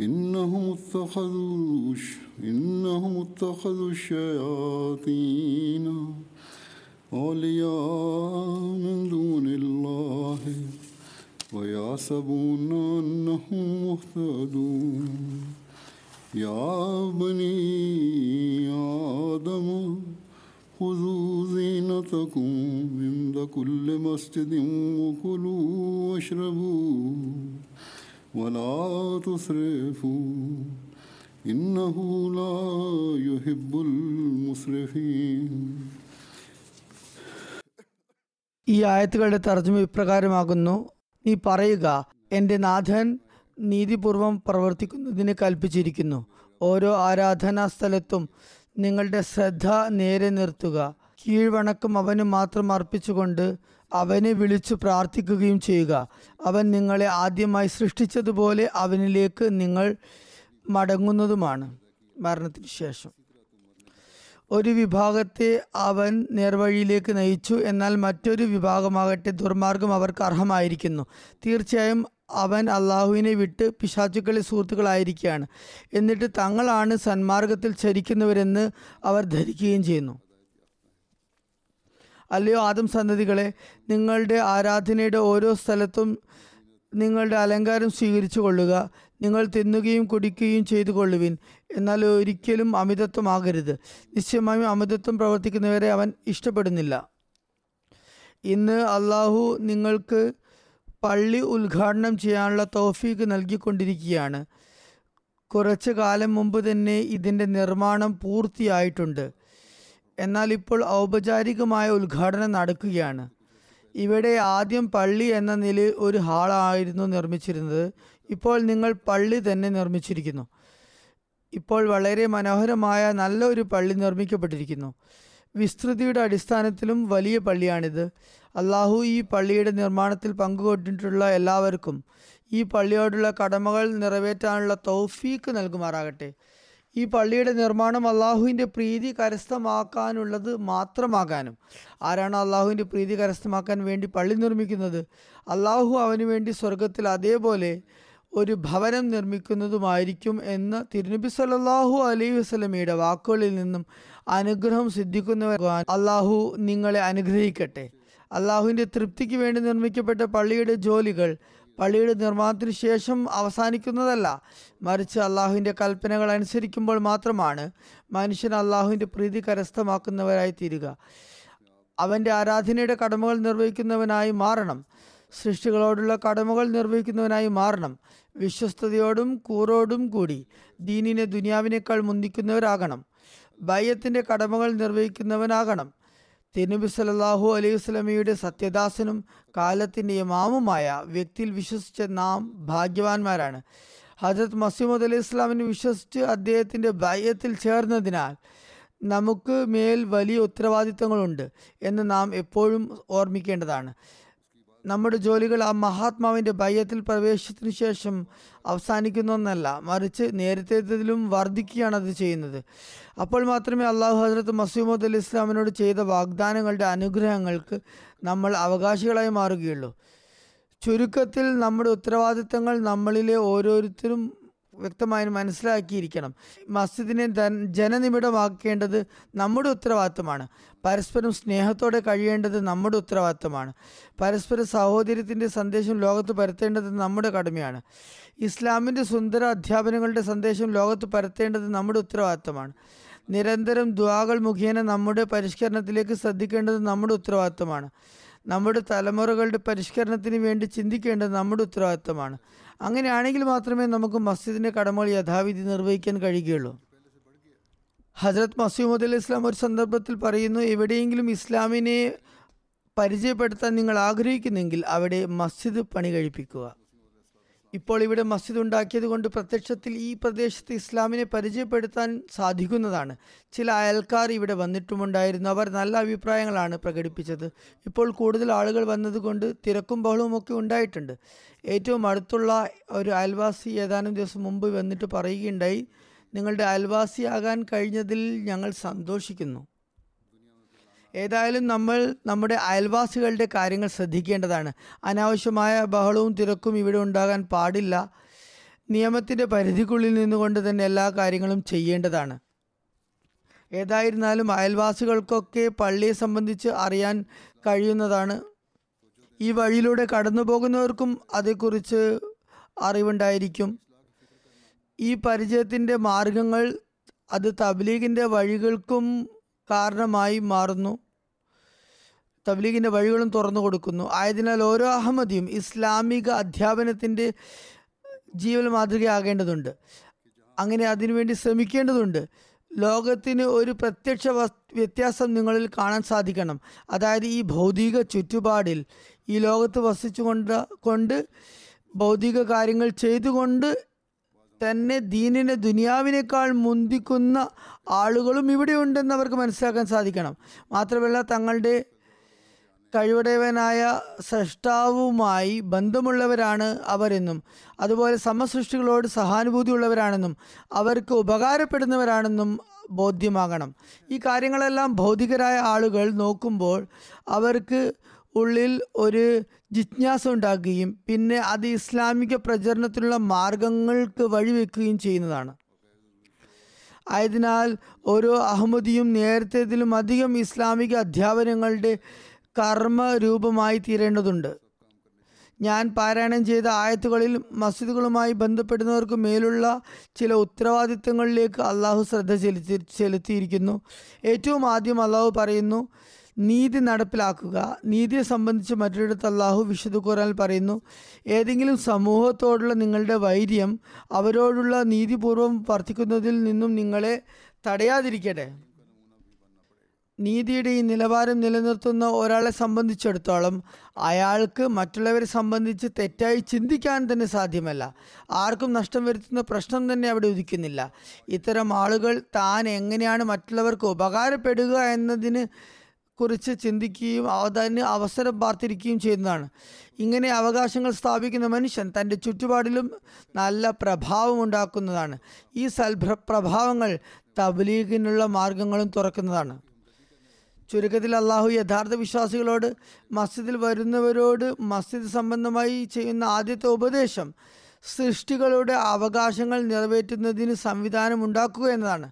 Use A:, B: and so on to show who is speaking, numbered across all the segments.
A: إنهم اتخذوا إنهم اتخذوا الشياطين أولياء من دون الله ويحسبون أنهم مهتدون. يا بني آدم خذوا زينتكم عند كل مسجد وكلوا واشربوا. ولا تسرفوا إنه لا يحب المسرفين
B: ഈ ആയത്തുകളുടെ തർജ്ജമ ഇപ്രകാരമാകുന്നു നീ പറയുക എൻ്റെ നാഥൻ നീതിപൂർവം പ്രവർത്തിക്കുന്നതിന് കൽപ്പിച്ചിരിക്കുന്നു ഓരോ ആരാധനാ സ്ഥലത്തും നിങ്ങളുടെ ശ്രദ്ധ നേരെ നിർത്തുക കീഴ്വണക്കം അവന് മാത്രം അർപ്പിച്ചുകൊണ്ട് അവനെ വിളിച്ചു പ്രാർത്ഥിക്കുകയും ചെയ്യുക. അവൻ നിങ്ങളെ ആദ്യമായി സൃഷ്ടിച്ചതുപോലെ അവനിലേക്ക് നിങ്ങൾ മടങ്ങുന്നതുമാണ്. മരണത്തിന് ശേഷം. ഒരു വിഭാഗത്തെ അവൻ നേർവഴിയിലേക്ക് നയിച്ചു. എന്നാൽ മറ്റൊരു വിഭാഗമാകട്ടെ ദുർമാർഗം അവർക്ക് അർഹമായിരിക്കുന്നു. തീർച്ചയായും അവൻ അള്ളാഹുവിനെ വിട്ട് പിശാചുക്കളെ സുഹൃത്തുക്കളായിരിക്കുകയാണ്. എന്നിട്ട് തങ്ങളാണ് സന്മാർഗത്തിൽ ചരിക്കുന്നവരെന്ന് അവർ ധരിക്കുകയും ചെയ്യുന്നു. അല്ലയോ ആദം സന്തതികളെ? നിങ്ങളുടെ ആരാധനയുടെ ഓരോ സ്ഥലത്തും നിങ്ങളുടെ അലങ്കാരം സ്വീകരിച്ചു കൊള്ളുക നിങ്ങൾ തിന്നുകയും കുടിക്കുകയും ചെയ്തു കൊള്ളുവിൻ എന്നാൽ ഒരിക്കലും അമിതത്വമാകരുത് നിശ്ചയമായും അമിതത്വം പ്രവർത്തിക്കുന്നവരെ അവൻ ഇഷ്ടപ്പെടുന്നില്ല. ഇന്ന് അള്ളാഹു നിങ്ങൾക്ക് പള്ളി ഉദ്ഘാടനം ചെയ്യാനുള്ള തോഫീക്ക് നൽകിക്കൊണ്ടിരിക്കുകയാണ്. കുറച്ച് കാലം മുമ്പ് തന്നെ ഇതിന്റെ നിർമ്മാണം പൂർത്തിയായിട്ടുണ്ട്. എന്നാൽ ഇപ്പോൾ ഔപചാരികമായ ഉദ്ഘാടനം നടക്കുകയാണ്. ഇവിടെ ആദ്യം പള്ളി എന്ന നിലയിൽ ഒരു ഹാളായിരുന്നു നിർമ്മിച്ചിരുന്നത്. ഇപ്പോൾ നിങ്ങൾ പള്ളി തന്നെ നിർമ്മിച്ചിരിക്കുന്നു. ഇപ്പോൾ വളരെ മനോഹരമായ നല്ലൊരു പള്ളി നിർമ്മിക്കപ്പെട്ടിരിക്കുന്നു. വിസ്തൃതിയുടെ അടിസ്ഥാനത്തിലും വലിയ പള്ളിയാണിത്. അള്ളാഹു ഈ പള്ളിയുടെ നിർമ്മാണത്തിൽ പങ്കുകൊണ്ടിട്ടുള്ള എല്ലാവർക്കും ഈ പള്ളിയോടുള്ള കടമകൾ നിറവേറ്റാനുള്ള തൗഫീക്ക് നൽകുമാറാകട്ടെ. ഈ പള്ളിയുടെ നിർമ്മാണം അള്ളാഹുവിന്റെ പ്രീതി കരസ്ഥമാക്കാനുള്ളത് മാത്രമാകാനും. ആരാണ് അള്ളാഹുവിന്റെ പ്രീതി കരസ്ഥമാക്കാൻ വേണ്ടി പള്ളി നിർമ്മിക്കുന്നത്? അള്ളാഹു അവന് വേണ്ടി സ്വർഗത്തിൽ അതേപോലെ ഒരു ഭവനം നിർമ്മിക്കുന്നതുമായിരിക്കും എന്ന് തിരുനബി സല്ലാഹു അലൈഹി വസ്ലമിയുടെ വാക്കുകളിൽ നിന്നും അനുഗ്രഹം സിദ്ധിക്കുന്നവർ അള്ളാഹു നിങ്ങളെ അനുഗ്രഹിക്കട്ടെ. അള്ളാഹുവിന്റെ തൃപ്തിക്ക് വേണ്ടി നിർമ്മിക്കപ്പെട്ട പള്ളിയുടെ ജോലികൾ പള്ളിയുടെ നിർമ്മാണത്തിന് ശേഷം അവസാനിക്കുന്നതല്ല. മറിച്ച് അള്ളാഹുവിന്റെ കൽപ്പനകൾ അനുസരിക്കുമ്പോൾ മാത്രമാണ് മനുഷ്യൻ അള്ളാഹുവിന്റെ പ്രീതി കരസ്ഥമാക്കുന്നവരായി തീരുക അവന്റെ ആരാധനയുടെ കടമകൾ നിർവഹിക്കുന്നവനായി മാറണം. സൃഷ്ടികളോടുള്ള കടമകൾ നിർവഹിക്കുന്നവനായി മാറണം. വിശ്വസ്തയോടും കൂറോടും കൂടി ദീനിനെ ദുനിയാവിനേക്കാൾ മുന്തിക്കുന്നവരാകണം. ബയ്യത്തിന്റെ കടമകൾ നിർവഹിക്കുന്നവനാകണം. തിരുനബി സല്ലല്ലാഹു അലൈഹി വസല്ലമയുടെ സത്യദാസനും കാലത്തിന്റെ ഇമാമുമായ വ്യക്തിയിൽ വിശ്വസിച്ച നാം ഭാഗ്യവാന്മാരാണ്. ഹജരത് മസീമദ് അലൈഹി ഇസ്ലാമിനെ വിശ്വസിച്ച് അദ്ദേഹത്തിന്റെ ബയ്യത്തിൽ ചേർന്നതിനാൽ നമുക്ക് മേൽ വലിയ ഉത്തരവാദിത്തങ്ങളുണ്ട് എന്ന് നാം എപ്പോഴും ഓർമ്മിക്കേണ്ടതാണ്. നമ്മുടെ ജോലികൾ ആ മഹാത്മാവിന്റെ ബയ്യത്തിൽ പ്രവേശത്തിന് ശേഷം അവസാനിക്കുന്ന ഒന്നല്ല മറിച്ച് നേരത്തേതിലും വർദ്ധിക്കുകയാണ് അത് ചെയ്യുന്നത്. അപ്പോൾ മാത്രമേ അള്ളാഹു ഹസരത്ത് മസീമദ് അലി ഇസ്ലാമിനോട് ചെയ്ത വാഗ്ദാനങ്ങളുടെ അനുഗ്രഹങ്ങൾക്ക് നമ്മൾ അവകാശികളായി മാറുകയുള്ളൂ. ചുരുക്കത്തിൽ നമ്മുടെ ഉത്തരവാദിത്തങ്ങൾ നമ്മളിലെ ഓരോരുത്തരും വ്യക്തമായി മനസ്സിലാക്കിയിരിക്കണം. മസ്ജിദിനെ ജനനിബിഡമാക്കേണ്ടത് നമ്മുടെ ഉത്തരവാദിത്തമാണ് പരസ്പരം സ്നേഹത്തോടെ കഴിയേണ്ടത് നമ്മുടെ ഉത്തരവാദിത്തമാണ് പരസ്പര സഹോദര്യത്തിന്റെ സന്ദേശം ലോകത്ത് പരത്തേണ്ടത് നമ്മുടെ കടമയാണ്. ഇസ്ലാമിന്റെ സുന്ദര അധ്യാപനങ്ങളുടെ സന്ദേശം ലോകത്ത് പരത്തേണ്ടത് നമ്മുടെ ഉത്തരവാദിത്തമാണ് നിരന്തരം ദ്വാകൾ മുഖേന നമ്മുടെ പരിഷ്കരണത്തിലേക്ക് ശ്രദ്ധിക്കേണ്ടത് നമ്മുടെ ഉത്തരവാദിത്തമാണ് നമ്മുടെ തലമുറകളുടെ പരിഷ്കരണത്തിന് വേണ്ടി ചിന്തിക്കേണ്ടത് നമ്മുടെ ഉത്തരവാദിത്തമാണ്. അങ്ങനെയാണെങ്കിൽ മാത്രമേ നമുക്ക് മസ്ജിദിന്റെ കടമകൾ യഥാവിധി നിർവഹിക്കാൻ കഴിയുകയുള്ളൂ. ഹജ്രത് മസീമുദ് അലി ഇസ്ലാം ഒരു സന്ദർഭത്തിൽ പറയുന്നു എവിടെയെങ്കിലും ഇസ്ലാമിനെ പരിചയപ്പെടുത്താൻ നിങ്ങൾ ആഗ്രഹിക്കുന്നെങ്കിൽ അവിടെ മസ്ജിദ് പണി കഴിപ്പിക്കുക. ഇപ്പോൾ ഇവിടെ മസ്ജിദ് ഉണ്ടാക്കിയത് കൊണ്ട് പ്രത്യക്ഷത്തിൽ ഈ പ്രദേശത്ത് ഇസ്ലാമിനെ പരിചയപ്പെടുത്താൻ സാധിക്കുന്നതാണ്. ചില അയൽക്കാർ ഇവിടെ വന്നിട്ടുമുണ്ടായിരുന്നു. അവർ നല്ല അഭിപ്രായങ്ങളാണ് പ്രകടിപ്പിച്ചത്. ഇപ്പോൾ കൂടുതൽ ആളുകൾ വന്നതുകൊണ്ട് തിരക്കും ബഹളവുമൊക്കെ ഉണ്ടായിട്ടുണ്ട്. ഏറ്റവും അടുത്തുള്ള ഒരു അയൽവാസി ഏതാനും ദിവസം മുമ്പ് വന്നിട്ട് പറയുകയുണ്ടായി നിങ്ങളുടെ അയൽവാസിയാകാൻ കഴിഞ്ഞതിൽ ഞങ്ങൾ സന്തോഷിക്കുന്നു. ഏതായാലും നമ്മൾ നമ്മുടെ അയൽവാസികളുടെ കാര്യങ്ങൾ ശ്രദ്ധിക്കേണ്ടതാണ്. അനാവശ്യമായ ബഹളവും തിരക്കും ഇവിടെ ഉണ്ടാകാൻ പാടില്ല. നിയമത്തിന്റെ പരിധിക്കുള്ളിൽ നിന്നുകൊണ്ട് തന്നെ എല്ലാ കാര്യങ്ങളും ചെയ്യേണ്ടതാണ്. ഏതായിരുന്നാലും അയൽവാസികൾക്കൊക്കെ പള്ളിയെ സംബന്ധിച്ച് അറിയാൻ കഴിയുന്നതാണ്. ഈ വഴിയിലൂടെ കടന്നു പോകുന്നവർക്കും അതേക്കുറിച്ച് അറിവുണ്ടായിരിക്കും. ഈ പരിചയത്തിന്റെ മാർഗങ്ങൾ അത് തബ്ലീഗിന്റെ വഴികൾക്കും കാരണമായി മാറുന്നു. തബ്ലീഗിന്റെ വഴികളും തുറന്നു കൊടുക്കുന്നു. ആയതിനാൽ ഓരോ അഹമ്മദിയും ഇസ്ലാമിക അധ്യാപനത്തിന്റെ ജീവൽ മാതൃകയാകേണ്ടതുണ്ട്. അങ്ങനെ അതിനുവേണ്ടി ശ്രമിക്കേണ്ടതുണ്ട്. ലോകത്തിന് ഒരു പ്രത്യക്ഷ വ്യത്യാസം നിങ്ങളിൽ കാണാൻ സാധിക്കണം. അതായത് ഈ ഭൗതിക ചുറ്റുപാടിൽ ഈ ലോകത്ത് വസിച്ചുകൊണ്ട് കൊണ്ട് ഭൗതിക കാര്യങ്ങൾ ചെയ്തുകൊണ്ട് തന്നെ ദീനിനെ ദുനിയാവിനേക്കാൾ മുന്തിക്കുന്ന ആളുകളും ഇവിടെ ഉണ്ടെന്ന് അവർക്ക് മനസ്സിലാക്കാൻ സാധിക്കണം. മാത്രമല്ല തങ്ങളുടെ കഴിവുടയവനായ സൃഷ്ടാവുമായി ബന്ധമുള്ളവരാണ് അവരെന്നും അതുപോലെ സമസൃഷ്ടികളോട് സഹാനുഭൂതിയുള്ളവരാണെന്നും അവർക്ക് ഉപകാരപ്പെടുന്നവരാണെന്നും ബോധ്യമാകണം. ഈ കാര്യങ്ങളെല്ലാം ഭൗതികരായ ആളുകൾ നോക്കുമ്പോൾ അവർക്ക് ഉള്ളിൽ ഒരു ജിജ്ഞാസ ഉണ്ടാക്കുകയും പിന്നെ അത് ഇസ്ലാമിക പ്രചരണത്തിനുള്ള മാർഗങ്ങൾക്ക് വഴിവെക്കുകയും ചെയ്യുന്നതാണ്. ആയതിനാൽ ഓരോ അഹമ്മദിയും നേരത്തേതിലും അധികം ഇസ്ലാമിക അധ്യാപനങ്ങളുടെ കർമ്മ രൂപമായി തീരേണ്ടതുണ്ട്. ഞാൻ പാരായണം ചെയ്ത ആയത്തുകളിൽ മസ്ജിദുകളുമായി ബന്ധപ്പെടുന്നവർക്ക് മേലുള്ള ചില ഉത്തരവാദിത്തങ്ങളിലേക്ക് അള്ളാഹു ശ്രദ്ധ ചെലുത്തി ചെലുത്തിയിരിക്കുന്നു. ഏറ്റവും ആദ്യം അള്ളാഹു പറയുന്നു നീതി നടപ്പിലാക്കുക. നീതിയെ സംബന്ധിച്ച് മറ്റൊരിടത്ത് അള്ളാഹു വിശുദ്ധ ഖുറാൻ പറയുന്നു ഏതെങ്കിലും സമൂഹത്തോടുള്ള നിങ്ങളുടെ വൈര്യം അവരോടുള്ള നീതിപൂർവം വർദ്ധിക്കുന്നതിൽ നിന്നും നിങ്ങളെ തടയാതിരിക്കട്ടെ. നീതിയുടെ ഈ നിലവാരം നിലനിർത്തുന്ന ഒരാളെ സംബന്ധിച്ചിടത്തോളം അയാൾക്ക് മറ്റുള്ളവരെ സംബന്ധിച്ച് തെറ്റായി ചിന്തിക്കാൻ തന്നെ സാധ്യമല്ല. ആർക്കും നഷ്ടം വരുത്തുന്ന പ്രശ്നം തന്നെ അവിടെ ഉദിക്കുന്നില്ല. ഇത്തരം ആളുകൾ താൻ എങ്ങനെയാണ് മറ്റുള്ളവർക്ക് ഉപകാരപ്പെടുക എന്നതിന് കുറിച്ച് ചിന്തിക്കുകയും അതിന് അവസരം പാർത്തിരിക്കുകയും ചെയ്യുന്നതാണ്. ഇങ്ങനെ അവകാശങ്ങൾ സ്ഥാപിക്കുന്ന മനുഷ്യൻ തന്റെ ചുറ്റുപാടിലും നല്ല പ്രഭാവം ഉണ്ടാക്കുന്നതാണ്. ഈ സൽഭ്ര പ്രഭാവങ്ങൾ തബ്ലീഗിനുള്ള മാർഗങ്ങളും തുറക്കുന്നതാണ്. ചുരുക്കത്തിൽ അള്ളാഹു യഥാർത്ഥ വിശ്വാസികളോട് മസ്ജിദിൽ വരുന്നവരോട് മസ്ജിദ് സംബന്ധമായി ചെയ്യുന്ന ആദ്യത്തെ ഉപദേശം സൃഷ്ടികളുടെ അവകാശങ്ങൾ നിറവേറ്റുന്നതിന് സംവിധാനം ഉണ്ടാക്കുക എന്നതാണ്.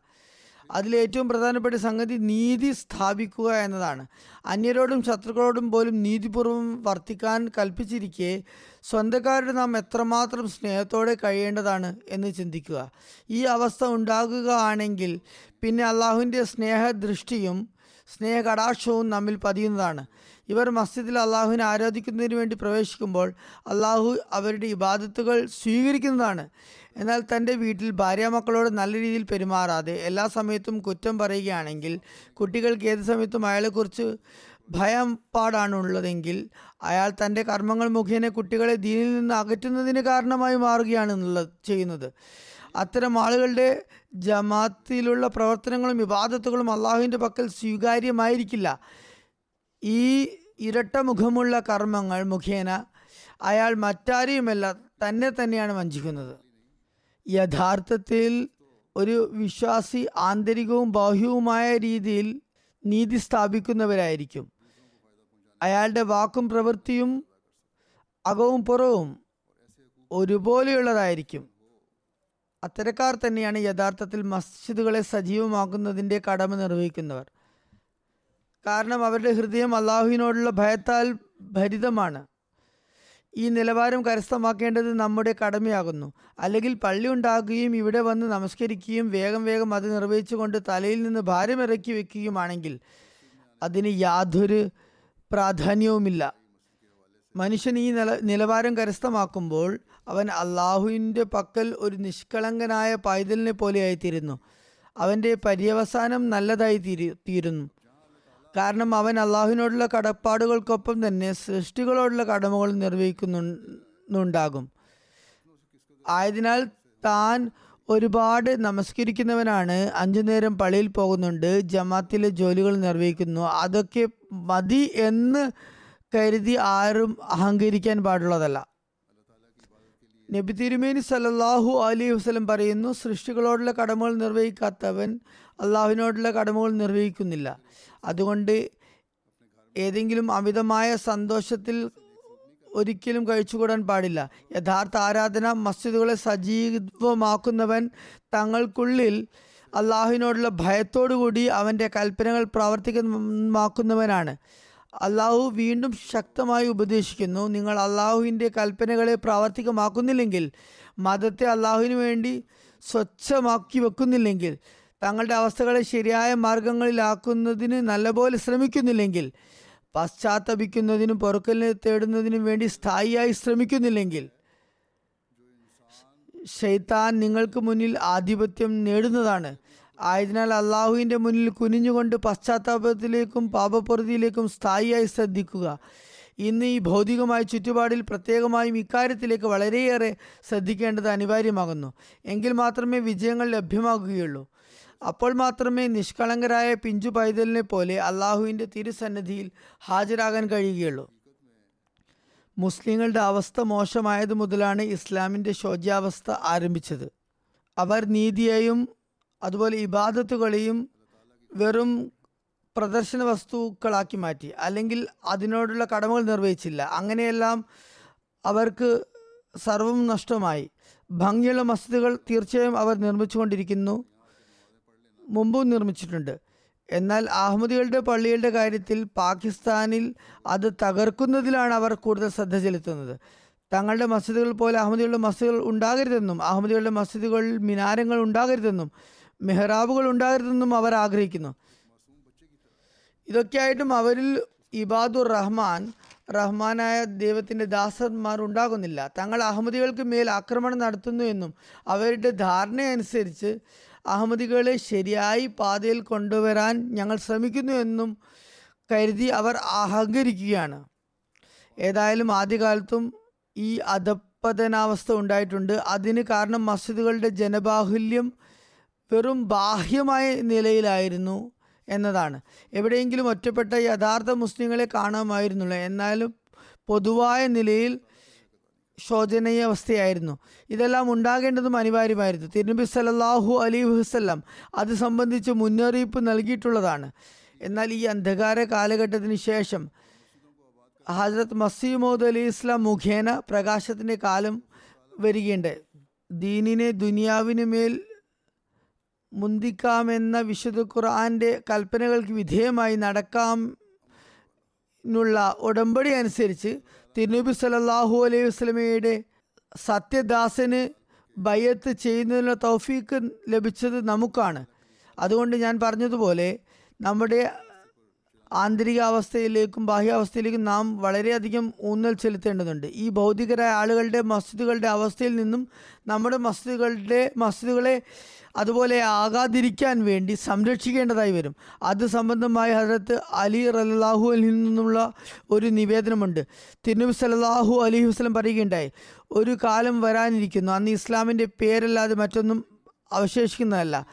B: അതിലേറ്റവും പ്രധാനപ്പെട്ട സംഗതി നീതി സ്ഥാപിക്കുക എന്നതാണ്. അന്യരോടും ശത്രുക്കളോടും പോലും നീതിപൂർവം വർത്തിക്കാൻ കൽപ്പിച്ചിരിക്കെ സ്വന്തക്കാരുടെ നാം എത്രമാത്രം സ്നേഹത്തോടെ കഴിയേണ്ടതാണ് എന്ന് ചിന്തിക്കുക. ഈ അവസ്ഥ ഉണ്ടാകുകയാണെങ്കിൽ പിന്നെ അള്ളാഹുവിന്റെ സ്നേഹദൃഷ്ടിയും സ്നേഹകടാക്ഷവും നമ്മിൽ പതിയുന്നതാണ്. ഇവർ മസ്ജിദിൽ അള്ളാഹുവിനെ ആരാധിക്കുന്നതിന് വേണ്ടി പ്രവേശിക്കുമ്പോൾ അള്ളാഹു അവരുടെ ഇബാദത്തുകൾ സ്വീകരിക്കുന്നതാണ്. എന്നാൽ തന്റെ വീട്ടിൽ ഭാര്യാമക്കളോട് നല്ല രീതിയിൽ പെരുമാറാതെ എല്ലാ സമയത്തും കുറ്റം പറയുകയാണെങ്കിൽ കുട്ടികൾക്ക് ഏത് സമയത്തും അയാളെക്കുറിച്ച് ഭയം പാടാണുള്ളതെങ്കിൽ അയാൾ തന്റെ കർമ്മങ്ങൾ മുഖേന കുട്ടികളെ ദീനിൽ നിന്ന് അകറ്റുന്നതിന് കാരണമായി മാറുകയാണ് എന്നുള്ളത് ചെയ്യുന്നത്. അത്തരം ആളുകളുടെ ജമാത്തിലുള്ള പ്രവർത്തനങ്ങളും വിവാദത്തുകളും അള്ളാഹുവിന്റെ പക്കൽ സ്വീകാര്യമായിരിക്കില്ല. ഈ ഇരട്ട മുഖമുള്ള കർമ്മങ്ങൾ മുഖേന അയാൾ മറ്റാരെയുമല്ല തന്നെ തന്നെയാണ് വഞ്ചിക്കുന്നത്. യഥാർത്ഥത്തിൽ ഒരു വിശ്വാസി ആന്തരികവും ബാഹ്യവുമായ രീതിയിൽ നീതി സ്ഥാപിക്കുന്നവരായിരിക്കും. അയാളുടെ വാക്കും പ്രവൃത്തിയും അകവും പുറവും ഒരുപോലെയുള്ളതായിരിക്കും. അത്തരക്കാർ തന്നെയാണ് യഥാർത്ഥത്തിൽ മസ്ജിദുകളെ സജീവമാക്കുന്നതിന്റെ കടമ നിർവഹിക്കുന്നവർ. കാരണം അവരുടെ ഹൃദയം അള്ളാഹുവിനോടുള്ള ഭയത്താൽ ഭരിതമാണ്. ഈ നിലവാരം കരസ്ഥമാക്കേണ്ടത് നമ്മുടെ കടമയാകുന്നു. അല്ലെങ്കിൽ പള്ളി ഉണ്ടാകുകയും ഇവിടെ വന്ന് നമസ്കരിക്കുകയും വേഗം വേഗം അത് നിർവഹിച്ചുകൊണ്ട് തലയിൽ നിന്ന് ഭാരമിറക്കി വെക്കുകയുമാണെങ്കിൽ അതിന് യാതൊരു പ്രാധാന്യവുമില്ല. മനുഷ്യൻ ഈ നില നിലവാരം കരസ്ഥമാക്കുമ്പോൾ അവൻ അള്ളാഹുവിന്റെ പക്കൽ ഒരു നിഷ്കളങ്കനായ പൈതലിനെ പോലെയായിത്തീരുന്നു അവന്റെ പര്യവസാനം നല്ലതായി തീരു തീരുന്നു. കാരണം അവൻ അള്ളാഹുവിനോടുള്ള കടപ്പാടുകൾക്കൊപ്പം തന്നെ സൃഷ്ടികളോടുള്ള കടമകൾ നിർവഹിക്കുന്നുണ്ടാകും. ആയതിനാൽ താൻ ഒരുപാട് നമസ്കരിക്കുന്നവനാണ്. അഞ്ചു നേരം പള്ളിയിൽ പോകുന്നുണ്ട്. ജമാത്തിലെ ജോലികൾ നിർവഹിക്കുന്നു. അതൊക്കെ മതി എന്ന് കരുതി ആരും അഹങ്കരിക്കാൻ പാടുള്ളതല്ല. നബി തിരുമേനി സല്ലല്ലാഹു അലി വസ്ലം പറയുന്നു സൃഷ്ടികളോടുള്ള കടമകൾ നിർവഹിക്കാത്തവൻ അള്ളാഹുവിനോടുള്ള കടമകൾ നിർവഹിക്കുന്നില്ല. അതുകൊണ്ട് ഏതെങ്കിലും അമിതമായ സന്തോഷത്തിൽ ഒരിക്കലും കഴിച്ചുകൂടാൻ പാടില്ല. യഥാർത്ഥ ആരാധന മസ്ജിദുകളെ സജീവമാക്കുന്നവൻ തങ്ങൾക്കുള്ളിൽ അള്ളാഹുവിനോടുള്ള ഭയത്തോടുകൂടി അവന്റെ കൽപ്പനകൾ പ്രാവർത്തികമാക്കുന്നവനാണ്. അള്ളാഹു വീണ്ടും ശക്തമായി ഉപദേശിക്കുന്നു. നിങ്ങൾ അള്ളാഹുവിന്റെ കൽപ്പനകളെ പ്രാവർത്തികമാക്കുന്നില്ലെങ്കിൽ മതത്തെ അള്ളാഹുവിന് വേണ്ടി സ്വച്ഛമാക്കി വെക്കുന്നില്ലെങ്കിൽ തങ്ങളുടെ അവസ്ഥകളെ ശരിയായ മാർഗങ്ങളിലാക്കുന്നതിന് നല്ലപോലെ ശ്രമിക്കുന്നില്ലെങ്കിൽ പശ്ചാത്തപിക്കുന്നതിനും പൊറുക്കലിനെ തേടുന്നതിനും വേണ്ടി സ്ഥായിയായി ശ്രമിക്കുന്നില്ലെങ്കിൽ ഷെയ്ത്താൻ നിങ്ങൾക്ക് മുന്നിൽ ആധിപത്യം നേടുന്നതാണ്. ആയതിനാൽ അള്ളാഹുവിന്റെ മുന്നിൽ കുനിഞ്ഞുകൊണ്ട് പശ്ചാത്താപത്തിലേക്കും പാപപ്രതിയിലേക്കും സ്ഥായിയായി ശ്രദ്ധിക്കുക. ഇന്ന് ഈ ഭൗതികമായ ചുറ്റുപാടിൽ പ്രത്യേകമായും ഇക്കാര്യത്തിലേക്ക് വളരെയേറെ ശ്രദ്ധിക്കേണ്ടത് അനിവാര്യമാകുന്നു. എങ്കിൽ മാത്രമേ വിജയങ്ങൾ ലഭ്യമാകുകയുള്ളൂ. അപ്പോൾ മാത്രമേ നിഷ്കളങ്കരായ പിഞ്ചു പൈതലിനെ പോലെ അള്ളാഹുവിന്റെ തിരുസന്നിധിയിൽ ഹാജരാകാൻ കഴിയുകയുള്ളൂ. മുസ്ലിങ്ങളുടെ അവസ്ഥ മോശമായത് മുതലാണ് ഇസ്ലാമിന്റെ ശോച്യാവസ്ഥ ആരംഭിച്ചത്. അവർ നീതിയെയും അതുപോലെ ഇബാദത്തുകളെയും വെറും പ്രദർശന വസ്തുക്കളാക്കി മാറ്റി. അല്ലെങ്കിൽ അതിനോടുള്ള കടമകൾ നിർവഹിച്ചില്ല. അങ്ങനെയെല്ലാം അവർക്ക് സർവം നഷ്ടമായി. ഭംഗിയുള്ള മസ്ജിദുകൾ തീർച്ചയായും അവർ നിർമ്മിച്ചുകൊണ്ടിരിക്കുന്നു. മുമ്പും നിർമ്മിച്ചിട്ടുണ്ട്. എന്നാൽ അഹമ്മദികളുടെ പള്ളികളുടെ കാര്യത്തിൽ പാകിസ്ഥാനിൽ അത് തകർക്കുന്നതിലാണ് അവർ കൂടുതൽ ശ്രദ്ധ ചെലുത്തുന്നത്. തങ്ങളുടെ മസ്ജിദുകൾ പോലെ അഹമ്മദികളുടെ മസ്ജിദുകൾ ഉണ്ടാകരുതെന്നും അഹമ്മദികളുടെ മസ്ജിദുകളിൽ മിനാരങ്ങൾ ഉണ്ടാകരുതെന്നും മെഹ്റാബുകൾ ഉണ്ടാകരുതെന്നും അവർ ആഗ്രഹിക്കുന്നു. ഇതൊക്കെയായിട്ടും അവരിൽ ഇബാദുർ റഹ്മാൻ റഹ്മാനായ ദൈവത്തിന്റെ ദാസന്മാർ ഉണ്ടാകുന്നില്ല. തങ്ങൾ അഹമ്മദികൾക്ക് മേൽ ആക്രമണം നടത്തുന്നു എന്നും അവരുടെ ധാരണയനുസരിച്ച് അഹമ്മദികളെ ശരിയായി പാതയിൽ കൊണ്ടുവരാൻ ഞങ്ങൾ ശ്രമിക്കുന്നു എന്നും കരുതി അവർ അഹങ്കരിക്കുകയാണ്. ഏതായാലും ആദ്യകാലത്തും ഈ അധപ്പതനാവസ്ഥ ഉണ്ടായിട്ടുണ്ട്. അതിന് കാരണം മസ്ജിദുകളുടെ ജനബാഹുല്യം വെറും ബാഹ്യമായ നിലയിലായിരുന്നു. എന്നതാണ്. എവിടെയെങ്കിലും ഒറ്റപ്പെട്ട യഥാർത്ഥ മുസ്ലിങ്ങളെ കാണാമായിരുന്നുള്ളൂ. എന്നാലും പൊതുവായ നിലയിൽ ശോചനീയ അവസ്ഥയായിരുന്നു ഇതെല്ലാം ഉണ്ടാകേണ്ടതും അനിവാര്യമായിരുന്നു. തിരുനബി സല്ലല്ലാഹു അലി വസല്ലം അത് സംബന്ധിച്ച് മുന്നറിയിപ്പ് നൽകിയിട്ടുള്ളതാണ്. എന്നാൽ ഈ അന്ധകാര കാലഘട്ടത്തിന് ശേഷം ഹജ്രത് മസീമോദ് അലി ഇസ്ലാം മുഖേന പ്രകാശത്തിന്റെ കാലം വരികയുണ്ട്. ദീനിനെ ദുനിയാവിന് മേൽ മുന്തിക്കാമെന്ന വിശുദ്ധ ഖുർആന്റെ കൽപ്പനകൾക്ക് വിധേയമായി നടക്കാം എന്നുള്ള ഉടമ്പടി അനുസരിച്ച് തിരുനബി സലല്ലാഹു അലൈഹി വസ്ലമയുടെ സത്യദാസന് ബയ്യത്ത് ചെയ്യുന്നതിനുള്ള തൗഫീക്ക് ലഭിച്ചത് നമുക്കാണ്. അതുകൊണ്ട് ഞാൻ പറഞ്ഞതുപോലെ നമ്മുടെ ആന്തരികാവസ്ഥയിലേക്കും ബാഹ്യാവസ്ഥയിലേക്കും നാം വളരെയധികം ഊന്നൽ ചെലുത്തേണ്ടതുണ്ട്. ഈ ഭൗതികരായ ആളുകളുടെ മസ്ജിദുകളുടെ അവസ്ഥയിൽ നിന്നും നമ്മുടെ മസ്ജിദുകളുടെ മസ്ജിദുകളെ അതുപോലെ ആകാതിരിക്കാൻ വേണ്ടി സംരക്ഷിക്കേണ്ടതായി വരും. അത് സംബന്ധമായി ഹജരത്ത് അലി റലാഹു അലിൽ നിന്നുള്ള ഒരു നിവേദനമുണ്ട്. തിരുനബി സലാഹു അലി വസ്ലം പറയുകയുണ്ടായി ഒരു കാലം വരാനിരിക്കുന്നു. അന്ന് ഇസ്ലാമിന്റെ പേരല്ലാതെ മറ്റൊന്നും അവശേഷിക്കുന്നതല്ല.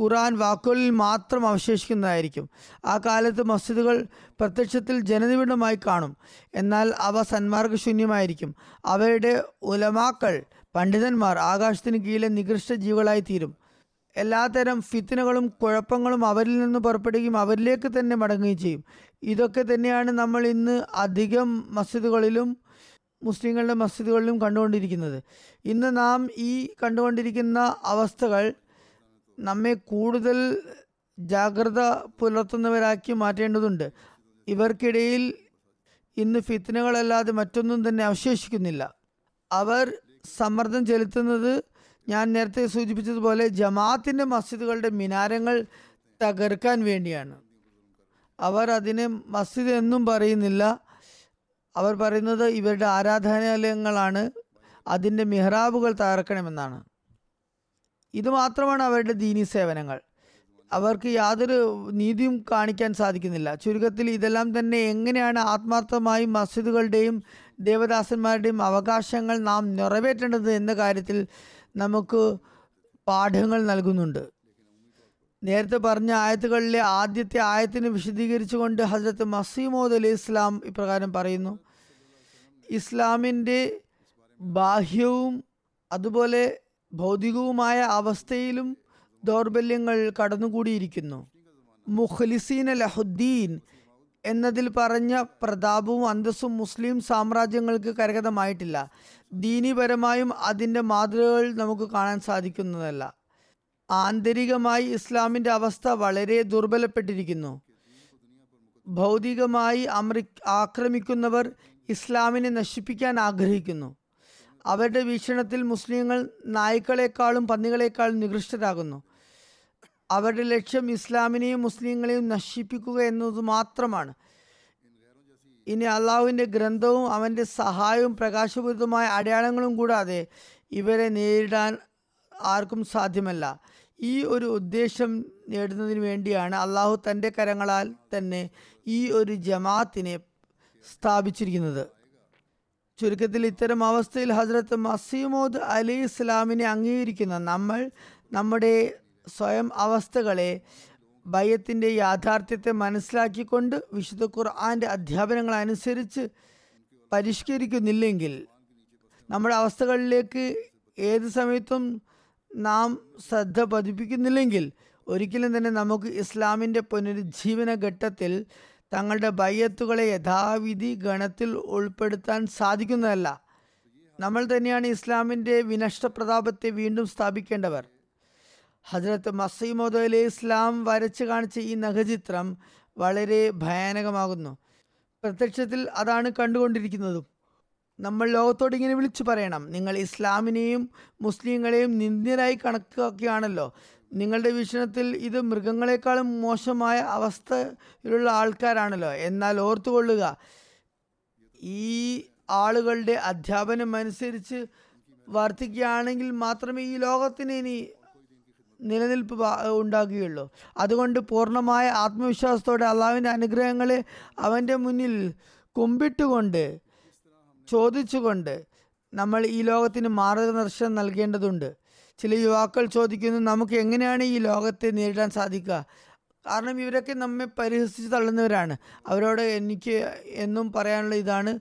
B: ഖുറാൻ വാക്കുകളിൽ മാത്രം അവശേഷിക്കുന്നതായിരിക്കും. ആ കാലത്ത് മസ്ജിദുകൾ പ്രത്യക്ഷത്തിൽ ജനനിബിഡമായി കാണും. എന്നാൽ അവ സന്മാർഗശൂന്യമായിരിക്കും അവയുടെ ഉലമാക്കൾ പണ്ഡിതന്മാർ ആകാശത്തിന് കീഴിലെ നികൃഷ്ട ജീവികളായി തീരും എല്ലാതരം ഫിത്തിനകളും കുഴപ്പങ്ങളും അവരിൽ നിന്ന് പുറപ്പെടുകയും അവരിലേക്ക് തന്നെ മടങ്ങുകയും ചെയ്യും. ഇതൊക്കെ തന്നെയാണ് നമ്മൾ ഇന്ന് അധികം മസ്ജിദുകളിലും മുസ്ലിങ്ങളുടെ മസ്ജിദുകളിലും കണ്ടുകൊണ്ടിരിക്കുന്നത്. ഇന്ന് നാം ഈ കണ്ടുകൊണ്ടിരിക്കുന്ന അവസ്ഥകൾ നമ്മെ കൂടുതൽ ജാഗ്രത പുലർത്തുന്നവരാക്കി മാറ്റേണ്ടതുണ്ട്. ഇവർക്കിടയിൽ ഇന്ന് ഫിത്തനകളല്ലാതെ മറ്റൊന്നും തന്നെ അവശേഷിക്കുന്നില്ല. അവർ സമ്മർദ്ദം ചെലുത്തുന്നത് ഞാൻ നേരത്തെ സൂചിപ്പിച്ചതുപോലെ ജമാഅത്തിന്റെ മസ്ജിദുകളുടെ മിനാരങ്ങൾ തകർക്കാൻ വേണ്ടിയാണ്. അവർ അതിനെ മസ്ജിദ് എന്നും പറയുന്നില്ല. അവർ പറയുന്നത് ഇവരുടെ ആരാധനാലയങ്ങളാണ്. അതിന്റെ മിഹ്റാബുകൾ തകർക്കണമെന്നാണ്. ഇത് മാത്രമാണ് അവരുടെ ദീനി സേവനങ്ങൾ. അവർക്ക് യാതൊരു നീതിയും കാണിക്കാൻ സാധിക്കുന്നില്ല. ചുരുക്കത്തിൽ ഇതെല്ലാം തന്നെ എങ്ങനെയാണ് ആത്മാർത്ഥമായി മസ്ജിദുകളുടെയും ദേവദാസന്മാരുടെയും അവകാശങ്ങൾ നാം നിറവേറ്റേണ്ടത് എന്ന കാര്യത്തിൽ നമുക്ക് പാഠങ്ങൾ നൽകുന്നുണ്ട്. നേരത്തെ പറഞ്ഞ ആയത്തുകളിലെ ആദ്യത്തെ ആയത്തിന് വിശദീകരിച്ചുകൊണ്ട് ഹസരത്ത് മസീമോദ് അലി ഇസ്ലാം ഇപ്രകാരം പറയുന്നു. ഇസ്ലാമിന്റെ ബാഹ്യവും അതുപോലെ ഭൗതികവുമായ അവസ്ഥയിലും ദൗർബല്യങ്ങൾ കടന്നുകൂടിയിരിക്കുന്നു. മുഖ്ലിസീൻ ലഹുദ്ദീൻ എന്നതിൽ പറഞ്ഞ പ്രതാപവും അന്തസ്സും മുസ്ലിം സാമ്രാജ്യങ്ങൾക്ക് കരകതമായിട്ടില്ല ദീനിപരമായും അതിന്റെ മാതൃകകൾ നമുക്ക് കാണാൻ സാധിക്കുന്നതല്ല. ആന്തരികമായി ഇസ്ലാമിന്റെ അവസ്ഥ വളരെ ദുർബലപ്പെട്ടിരിക്കുന്നു. ഭൗതികമായി അമ്രി ആക്രമിക്കുന്നവർ ഇസ്ലാമിനെ നശിപ്പിക്കാൻ ആഗ്രഹിക്കുന്നു. അവരുടെ വീക്ഷണത്തിൽ മുസ്ലിങ്ങൾ നായ്ക്കളെക്കാളും പന്നികളെക്കാളും നികൃഷ്ടരാകുന്നു. അവരുടെ ലക്ഷ്യം ഇസ്ലാമിനെയും മുസ്ലിങ്ങളെയും നശിപ്പിക്കുക എന്നത് മാത്രമാണ്. ഇനി അള്ളാഹുവിന്റെ ഗ്രന്ഥവും അവന്റെ സഹായവും പ്രകാശപൂരിതമായ അടയാളങ്ങളും കൂടാതെ ഇവരെ നേരിടാൻ ആർക്കും സാധ്യമല്ല. ഈ ഒരു ഉദ്ദേശം നേടുന്നതിന് വേണ്ടിയാണ് അള്ളാഹു തന്റെ കരങ്ങളാൽ തന്നെ ഈ ഒരു ജമാഅത്തിനെ സ്ഥാപിച്ചിരിക്കുന്നത്. ചുരുക്കത്തിൽ ഇത്തരം അവസ്ഥയിൽ ഹസ്രത്ത് മസീമോദ് അലി ഇസ്ലാമിനെ അംഗീകരിക്കുന്ന നമ്മൾ നമ്മുടെ സ്വയം അവസ്ഥകളെ ഭയത്തിന്റെ യാഥാർത്ഥ്യത്തെ മനസ്സിലാക്കിക്കൊണ്ട് വിശുദ്ധ ഖുർആാന്റെ അധ്യാപനങ്ങൾ അനുസരിച്ച് പരിഷ്കരിക്കുന്നില്ലെങ്കിൽ നമ്മുടെ അവസ്ഥകളിലേക്ക് ഏത് സമയത്തും നാം ശ്രദ്ധ പതിപ്പിക്കുന്നില്ലെങ്കിൽ ഒരിക്കലും തന്നെ നമുക്ക് ഇസ്ലാമിന്റെ പുനരുജ്ജീവന ഘട്ടത്തിൽ തങ്ങളുടെ ബയ്യത്തുകളെ യഥാവിധി ഗണത്തിൽ ഉൾപ്പെടുത്താൻ സാധിക്കുന്നതല്ല. നമ്മൾ തന്നെയാണ് ഇസ്ലാമിന്റെ വിനഷ്ട പ്രതാപത്തെ വീണ്ടും സ്ഥാപിക്കേണ്ടവർ. ഹജ്രത്ത് മസീമോദ് അലി ഇസ്ലാം വരച്ചു കാണിച്ച ഈ നഖചിത്രം വളരെ ഭയാനകമാകുന്നു. പ്രത്യക്ഷത്തിൽ അതാണ് കണ്ടുകൊണ്ടിരിക്കുന്നതും. നമ്മൾ ലോകത്തോട് ഇങ്ങനെ വിളിച്ചു പറയണം. നിങ്ങൾ ഇസ്ലാമിനെയും മുസ്ലിങ്ങളെയും നിന്ദ്യരായി കണക്കാക്കിയാണല്ലോ. നിങ്ങളുടെ വീക്ഷണത്തിൽ ഇത് മൃഗങ്ങളെക്കാളും മോശമായ അവസ്ഥയിലുള്ള ആൾക്കാരാണല്ലോ. എന്നാൽ ഓർത്തുകൊള്ളുക ഈ ആളുകളുടെ അധ്യാപനം അനുസരിച്ച് വർദ്ധിക്കുകയാണെങ്കിൽ മാത്രമേ ഈ ലോകത്തിന് ഇനി നിലനിൽപ്പ് ഉണ്ടാകുകയുള്ളൂ. അതുകൊണ്ട് പൂർണമായ ആത്മവിശ്വാസത്തോടെ അള്ളാവിന്റെ അനുഗ്രഹങ്ങളെ അവന്റെ മുന്നിൽ കുമ്പിട്ടുകൊണ്ട് ചോദിച്ചുകൊണ്ട് നമ്മൾ ഈ ലോകത്തിന് മാർഗദർശനം നൽകേണ്ടതുണ്ട്. ചില യുവാക്കൾ ചോദിക്കുന്നു നമുക്ക് എങ്ങനെയാണ് ഈ ലോകത്തെ നേരിടാൻ സാധിക്കുക? കാരണം ഇവരൊക്കെ നമ്മെ പരിഹസിച്ച് തള്ളുന്നവരാണ്. അവരോട് എനിക്ക് എന്നും പറയാനുള്ള ഇതാണ്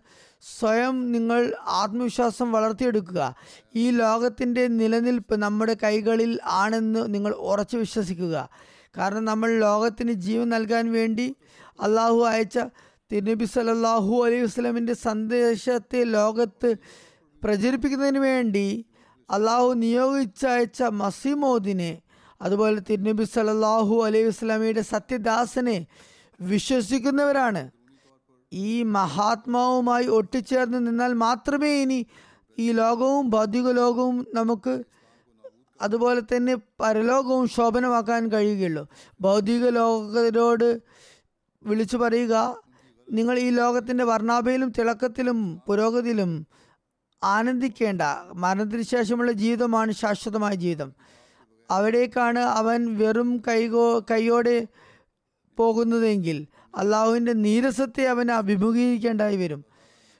B: സ്വയം നിങ്ങൾ ആത്മവിശ്വാസം വളർത്തിയെടുക്കുക. ഈ ലോകത്തിന്റെ നിലനിൽപ്പ് നമ്മുടെ കൈകളിൽ ആണെന്ന് നിങ്ങൾ ഉറച്ചു വിശ്വസിക്കുക. കാരണം നമ്മൾ ലോകത്തിന് ജീവൻ നൽകാൻ വേണ്ടി അള്ളാഹു അയച്ച തിരുനബി സലല്ലാഹു അലൈഹി വസ്ലമിന്റെ സന്ദേശത്തെ ലോകത്ത് പ്രചരിപ്പിക്കുന്നതിന് വേണ്ടി അള്ളാഹു നിയോഗിച്ചയച്ച മസിമോദിനെ അതുപോലെ തിരുനബി സലല്ലാഹു അലൈഹി വസ്ലാമിയുടെ സത്യദാസനെ വിശ്വസിക്കുന്നവരാണ്. ഈ മഹാത്മാവുമായി ഒട്ടിച്ചേർന്ന് നിന്നാൽ മാത്രമേ ഇനി ഈ ലോകവും ഭൗതിക ലോകവും നമുക്ക് അതുപോലെ തന്നെ പരലോകവും ശോഭനമാക്കാൻ കഴിയുകയുള്ളൂ. ഭൗതിക ലോകരോട് വിളിച്ചു പറയുക നിങ്ങൾ ഈ ലോകത്തിന്റെ വർണാഭയിലും തിളക്കത്തിലും പുരോഗതിയിലും ആനന്ദിക്കേണ്ട. മരണത്തിന് ശേഷമുള്ള ജീവിതമാണ് ശാശ്വതമായ ജീവിതം. അവിടേക്കാണ് അവൻ വെറും കൈകോ കൈയോടെ പോകുന്നതെങ്കിൽ അള്ളാഹുവിന്റെ നീരസത്തെ അവൻ അഭിമുഖീകരിക്കേണ്ടായി വരും.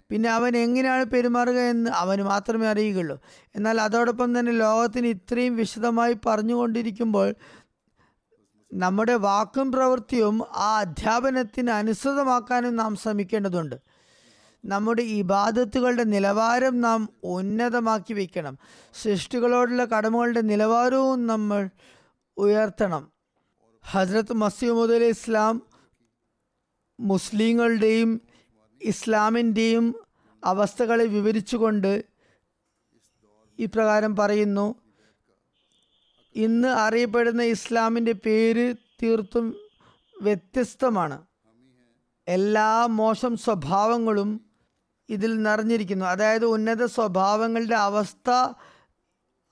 B: പിന്നെ അവൻ എങ്ങനെയാണ് പെരുമാറുക എന്ന് അവന് മാത്രമേ അറിയുകയുള്ളൂ. എന്നാൽ അതോടൊപ്പം തന്നെ ലോകത്തിന് ഇത്രയും വിശദമായി പറഞ്ഞുകൊണ്ടിരിക്കുമ്പോൾ നമ്മുടെ വാക്കും പ്രവൃത്തിയും ആ അധ്യാപനത്തിന് അനുസൃതമാക്കാനും നാം ശ്രമിക്കേണ്ടതുണ്ട്. നമ്മുടെ ഇബാദത്തുകളുടെ നിലവാരം നാം ഉന്നതമാക്കി വയ്ക്കണം. സൃഷ്ടികളോടുള്ള കടമകളുടെ നിലവാരവും നമ്മൾ ഉയർത്തണം. ഹസ്രത്ത് മസീമുദ് അലി ഇസ്ലാം മുസ്ലിങ്ങളുടെയും ഇസ്ലാമിന്റെയും അവസ്ഥകളെ വിവരിച്ചുകൊണ്ട് ഇപ്രകാരം പറയുന്നു ഇന്ന് അറിയപ്പെടുന്ന ഇസ്ലാമിന്റെ പേര് തീർത്തും വ്യത്യസ്തമാണ്. എല്ലാ മോശം സ്വഭാവങ്ങളും ഇതിൽ നിറഞ്ഞിരിക്കുന്നു. അതായത് ഉന്നത സ്വഭാവങ്ങളുടെ അവസ്ഥ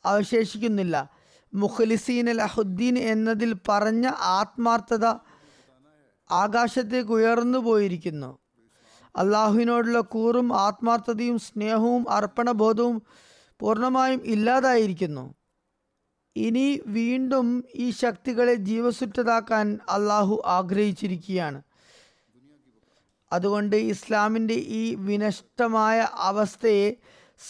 B: അവശേഷിക്കുന്നില്ല. മുഖലിസീൻ അൽ അഹുദ്ദീൻ എന്നതിൽ പറഞ്ഞ ആത്മാർത്ഥത ആകാശത്തേക്ക് ഉയർന്നു പോയിരിക്കുന്നു അള്ളാഹുവിനോടുള്ള കൂറും ആത്മാർത്ഥതയും സ്നേഹവും അർപ്പണബോധവും പൂർണമായും ഇല്ലാതായിരിക്കുന്നു. ഇനി വീണ്ടും ഈ ശക്തികളെ ജീവസുറ്റതാക്കാൻ അള്ളാഹു ആഗ്രഹിച്ചിരിക്കുകയാണ്. അതുകൊണ്ട് ഇസ്ലാമിന്റെ ഈ വിനഷ്ടമായ അവസ്ഥയെ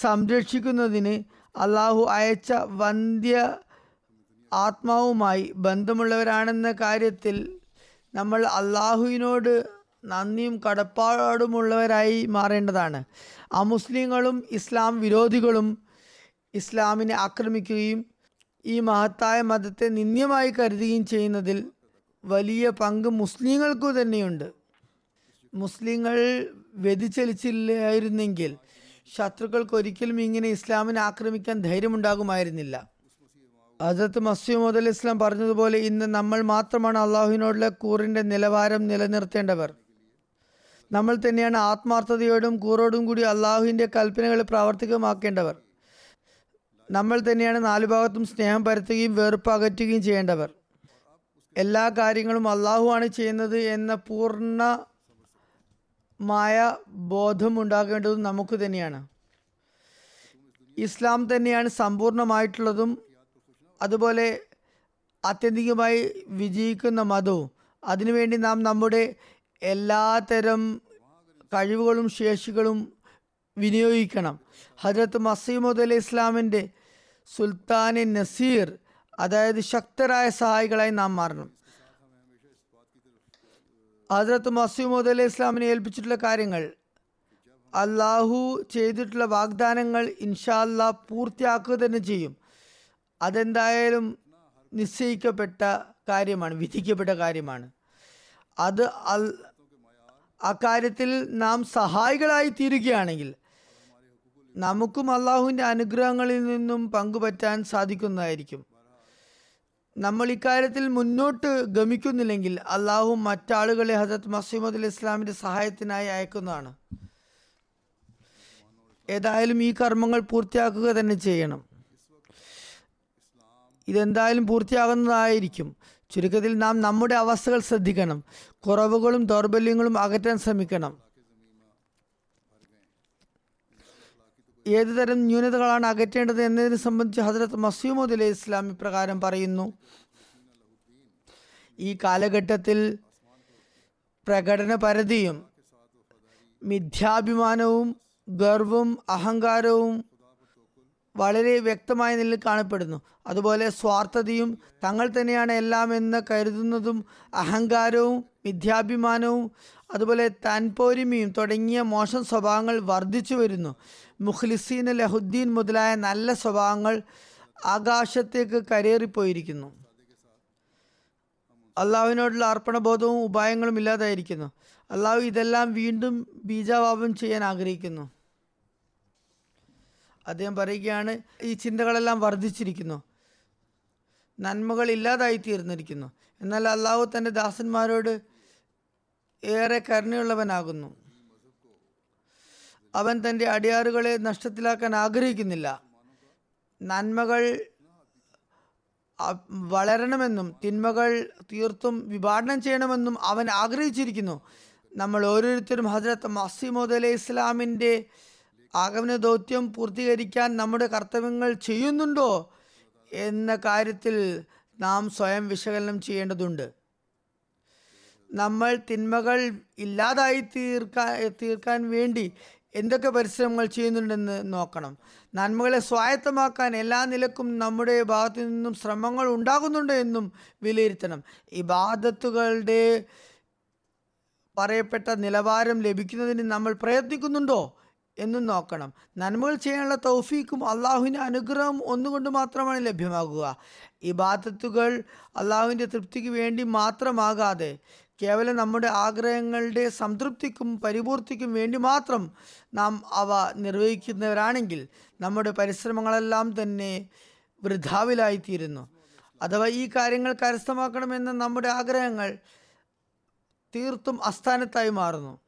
B: സംരക്ഷിക്കുന്നതിന് അള്ളാഹു അയച്ച വന്ധ്യ ആത്മാവുമായി ബന്ധമുള്ളവരാണെന്ന കാര്യത്തിൽ നമ്മൾ അള്ളാഹുവിനോട് നന്ദിയും കടപ്പാടുമുള്ളവരായി മാറേണ്ടതാണ്. അമുസ്ലിങ്ങളും ഇസ്ലാം വിരോധികളും ഇസ്ലാമിനെ ആക്രമിക്കുകയും ഈ മഹത്തായ മതത്തെ നിന്ദ്യമായി കരുതുകയും ചെയ്യുന്നതിൽ വലിയ പങ്ക് മുസ്ലിങ്ങൾക്കു തന്നെയുണ്ട്. മുസ്ലിങ്ങൾ വ്യതിചലിച്ചില്ലായിരുന്നെങ്കിൽ ശത്രുക്കൾക്ക് ഒരിക്കലും ഇങ്ങനെ ഇസ്ലാമിനെ ആക്രമിക്കാൻ ധൈര്യമുണ്ടാകുമായിരുന്നില്ല. ഹജരത്ത് മസീമദ് അലി ഇസ്ലാം പറഞ്ഞതുപോലെ ഇന്ന് നമ്മൾ മാത്രമാണ് അള്ളാഹുവിനോടുള്ള കൂറിന്റെ നിലവാരം നിലനിർത്തേണ്ടവർ. നമ്മൾ തന്നെയാണ് ആത്മാർത്ഥതയോടും കൂറോടും കൂടി അള്ളാഹുവിന്റെ കൽപ്പനകൾ പ്രാവർത്തികമാക്കേണ്ടവർ. നമ്മൾ തന്നെയാണ് നാലു ഭാഗത്തും സ്നേഹം പരത്തുകയും വെറുപ്പ് അകറ്റുകയും ചെയ്യേണ്ടവർ. എല്ലാ കാര്യങ്ങളും അള്ളാഹു ആണ് ചെയ്യുന്നത് എന്ന പൂർണമായ ബോധം ഉണ്ടാകേണ്ടതും നമുക്ക് തന്നെയാണ്. ഇസ്ലാം തന്നെയാണ് സമ്പൂർണമായിട്ടുള്ളതും അതുപോലെ ആത്യന്തികമായി വിജയിക്കുന്ന മതവും അതിനുവേണ്ടി നാം നമ്മുടെ എല്ലാത്തരം കഴിവുകളും ശേഷികളും വിനിയോഗിക്കണം. ഹജരത്ത് മസീമുദ് അലി ഇസ്ലാമിന്റെ സുൽത്താൻ നസീർ അതായത് ശക്തരായ സഹായികളായി നാം മാറണം. ഹജരത്ത് മസീമുദ് അലി ഇസ്ലാമിനെ ഏൽപ്പിച്ചിട്ടുള്ള കാര്യങ്ങൾ അള്ളാഹു ചെയ്തിട്ടുള്ള വാഗ്ദാനങ്ങൾ ഇൻഷാല്ല പൂർത്തിയാക്കുക തന്നെ ചെയ്യും. അതെന്തായാലും നിശ്ചയിക്കപ്പെട്ട കാര്യമാണ് വിധിക്കപ്പെട്ട കാര്യമാണ്. അത് അൽ അക്കാര്യത്തിൽ നാം സഹായികളായി തീരുകയാണെങ്കിൽ നമുക്കും അള്ളാഹുവിന്റെ അനുഗ്രഹങ്ങളിൽ നിന്നും പങ്കുപറ്റാൻ സാധിക്കുന്നതായിരിക്കും. നമ്മൾ ഇക്കാര്യത്തിൽ മുന്നോട്ട് ഗമിക്കുന്നില്ലെങ്കിൽ അള്ളാഹു മറ്റാളുകളെ ഹസത്ത് മസീമദ് ഇസ്ലാമിന്റെ സഹായത്തിനായി അയക്കുന്നതാണ്. ഏതായാലും ഈ കർമ്മങ്ങൾ പൂർത്തിയാക്കുക തന്നെ ചെയ്യണം. ഇതെന്തായാലും പൂർത്തിയാകുന്നതായിരിക്കും. ചുരുക്കത്തിൽ നാം നമ്മുടെ അവസ്ഥകൾ ശ്രദ്ധിക്കണം. കുറവുകളും ദൗർബല്യങ്ങളും അകറ്റാൻ ശ്രമിക്കണം. ഏതു തരം ന്യൂനതകളാണ് അകറ്റേണ്ടത് എന്നതിനെ സംബന്ധിച്ച് ഹസരത്ത് മസീമുദ് അലൈഹി ഇസ്ലാം ഇപ്രകാരം പറയുന്നു. ഈ കാലഘട്ടത്തിൽ പ്രകടന പരിധിയും മിഥ്യാഭിമാനവും ഗർവും അഹങ്കാരവും വളരെ വ്യക്തമായ നിലയിൽ കാണപ്പെടുന്നു. അതുപോലെ സ്വാർത്ഥതയും തങ്ങൾ തന്നെയാണ് എല്ലാം എന്ന് കരുതുന്നതും അഹങ്കാരവും മിഥ്യാഭിമാനവും അതുപോലെ താൻപോരിമയും തുടങ്ങിയ മോശം സ്വഭാവങ്ങൾ വർദ്ധിച്ചു വരുന്നു. മുഖ്ലിസീൻ ലഹുദ്ദീൻ മുതലായ നല്ല സ്വഭാവങ്ങൾ ആകാശത്തേക്ക് കരേറിപ്പോയിരിക്കുന്നു. അള്ളാഹുവിനോടുള്ള അർപ്പണബോധവും ഉപായങ്ങളും ഇല്ലാതായിരിക്കുന്നു. അള്ളാഹു ഇതെല്ലാം വീണ്ടും ബീജാവാപം ചെയ്യാൻ ആഗ്രഹിക്കുന്നു. അദ്ദേഹം പറയുകയാണ് ഈ ചിന്തകളെല്ലാം വർദ്ധിച്ചിരിക്കുന്നു. നന്മകൾ ഇല്ലാതായി തീർന്നിരിക്കുന്നു എന്നാൽ അള്ളാഹു തന്റെ ദാസന്മാരോട് ഏറെ കരുണയുള്ളവനാകുന്നു. അവൻ തന്റെ അടിയാറുകളെ നഷ്ടത്തിലാക്കാൻ ആഗ്രഹിക്കുന്നില്ല. നന്മകൾ വളരണമെന്നും തിന്മകൾ തീർത്തും വിഭാടനം ചെയ്യണമെന്നും അവൻ ആഗ്രഹിച്ചിരിക്കുന്നു. നമ്മൾ ഓരോരുത്തരും ഹജ്രത്ത് മസീമോദ് അലൈഹി ഇസ്ലാമിന്റെ ആഗമന ദൗത്യം പൂർത്തീകരിക്കാൻ നമ്മുടെ കർത്തവ്യങ്ങൾ ചെയ്യുന്നുണ്ടോ എന്ന കാര്യത്തിൽ നാം സ്വയം വിശകലനം ചെയ്യേണ്ടതുണ്ട്. നമ്മൾ തിന്മകൾ ഇല്ലാതായി തീർക്കാൻ തീർക്കാൻ വേണ്ടി എന്തൊക്കെ പരിശ്രമങ്ങൾ ചെയ്യുന്നുണ്ടെന്ന് നോക്കണം. നന്മകളെ സ്വായത്തമാക്കാൻ എല്ലാ നിലക്കും നമ്മുടെ ഭാഗത്തു നിന്നും ശ്രമങ്ങൾ ഉണ്ടാകുന്നുണ്ട് എന്നും വിലയിരുത്തണം. ഇബാദത്തുകളുടെ പറയപ്പെട്ട നിലവാരം ലഭിക്കുന്നതിന് നമ്മൾ പ്രയത്നിക്കുന്നുണ്ടോ? എന്നും നോക്കണം. നന്മകൾ ചെയ്യാനുള്ള തൗഫീക്കും അള്ളാഹുവിന്റെ അനുഗ്രഹം ഒന്നുകൊണ്ട് മാത്രമാണ് ലഭ്യമാകുക. ഇബാദത്തുകൾ അള്ളാഹുവിന്റെ തൃപ്തിക്ക് വേണ്ടി മാത്രമാകാതെ കേവലം നമ്മുടെ ആഗ്രഹങ്ങളുടെ സംതൃപ്തിക്കും പരിപൂർത്തിക്കും വേണ്ടി മാത്രം നാം അവ നിർവഹിക്കുന്നവരാണെങ്കിൽ നമ്മുടെ പരിശ്രമങ്ങളെല്ലാം തന്നെ വൃഥാവിലായിത്തീരുന്നു. അഥവാ ഈ കാര്യങ്ങൾ കരസ്ഥമാക്കണമെന്ന നമ്മുടെ ആഗ്രഹങ്ങൾ തീർത്തും അസ്ഥാനത്തായി മാറുന്നു.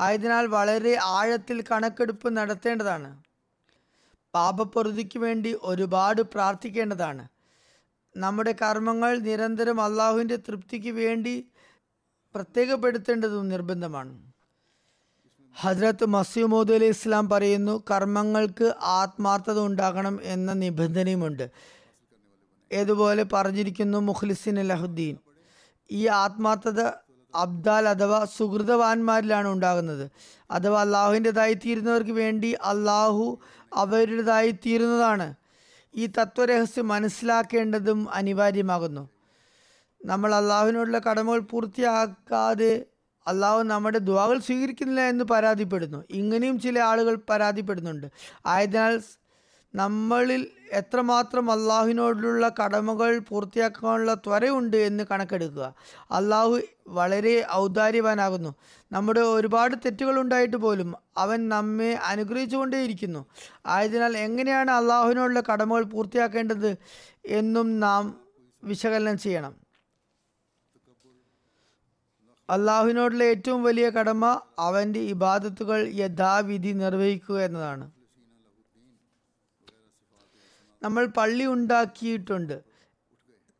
B: ആയതിനാൽ വളരെ ആഴത്തിൽ കണക്കെടുപ്പ് നടത്തേണ്ടതാണ്. പാപപ്രതിക്ക് വേണ്ടി ഒരുപാട് പ്രാർത്ഥിക്കേണ്ടതാണ്. നമ്മുടെ കർമ്മങ്ങൾ നിരന്തരം അള്ളാഹുവിന്റെ തൃപ്തിക്ക് വേണ്ടി പ്രത്യേകപ്പെടുത്തേണ്ടതും നിർബന്ധമാണ്. ഹജ്രത്ത് മസീമോദ് അലി ഇസ്ലാം പറയുന്നു കർമ്മങ്ങൾക്ക് ആത്മാർത്ഥത ഉണ്ടാകണം എന്ന നിബന്ധനയുമുണ്ട്. ഏതുപോലെ പറഞ്ഞിരിക്കുന്നു മുഖ്ലിസിൻ അലഹുദ്ദീൻ ഈ ആത്മാർത്ഥത അബ്ദാൽ അഥവാ സുഹൃതവാന്മാരിലാണ് ഉണ്ടാകുന്നത്. അഥവാ അള്ളാഹുവിന്റെതായി തീരുന്നവർക്ക് വേണ്ടി അള്ളാഹു അവരുടേതായി തീരുന്നതാണ്. ഈ തത്വരഹസ്യം മനസ്സിലാക്കേണ്ടതും അനിവാര്യമാകുന്നു. നമ്മൾ അള്ളാഹുവിനോടുള്ള കടമകൾ പൂർത്തിയാക്കാതെ അള്ളാഹു നമ്മുടെ ദുവാകൾ സ്വീകരിക്കുന്നില്ല എന്ന് പരാതിപ്പെടുന്നു. ഇങ്ങനെയും ചില ആളുകൾ പരാതിപ്പെടുന്നുണ്ട്. ആയതിനാൽ നമ്മളിൽ എത്രമാത്രം അള്ളാഹുവിനോടുള്ള കടമകൾ പൂർത്തിയാക്കാനുള്ള ത്വരയുണ്ട് എന്ന് കണക്കെടുക്കുക. അള്ളാഹു വളരെ ഔദാര്യവാനാകുന്നു. നമ്മുടെ ഒരുപാട് തെറ്റുകൾ ഉണ്ടായിട്ട് പോലും അവൻ നമ്മെ അനുഗ്രഹിച്ചുകൊണ്ടേയിരിക്കുന്നു. ആയതിനാൽ എങ്ങനെയാണ് അള്ളാഹുവിനോടുള്ള കടമകൾ പൂർത്തിയാക്കേണ്ടത് എന്നും നാം വിശകലനം ചെയ്യണം. അള്ളാഹുവിനോടുള്ള ഏറ്റവും വലിയ കടമ അവന്റെ ഇബാദത്തുകൾ യഥാവിധി നിർവഹിക്കുക എന്നതാണ്. നമ്മൾ പള്ളി ഉണ്ടാക്കിയിട്ടുണ്ട്.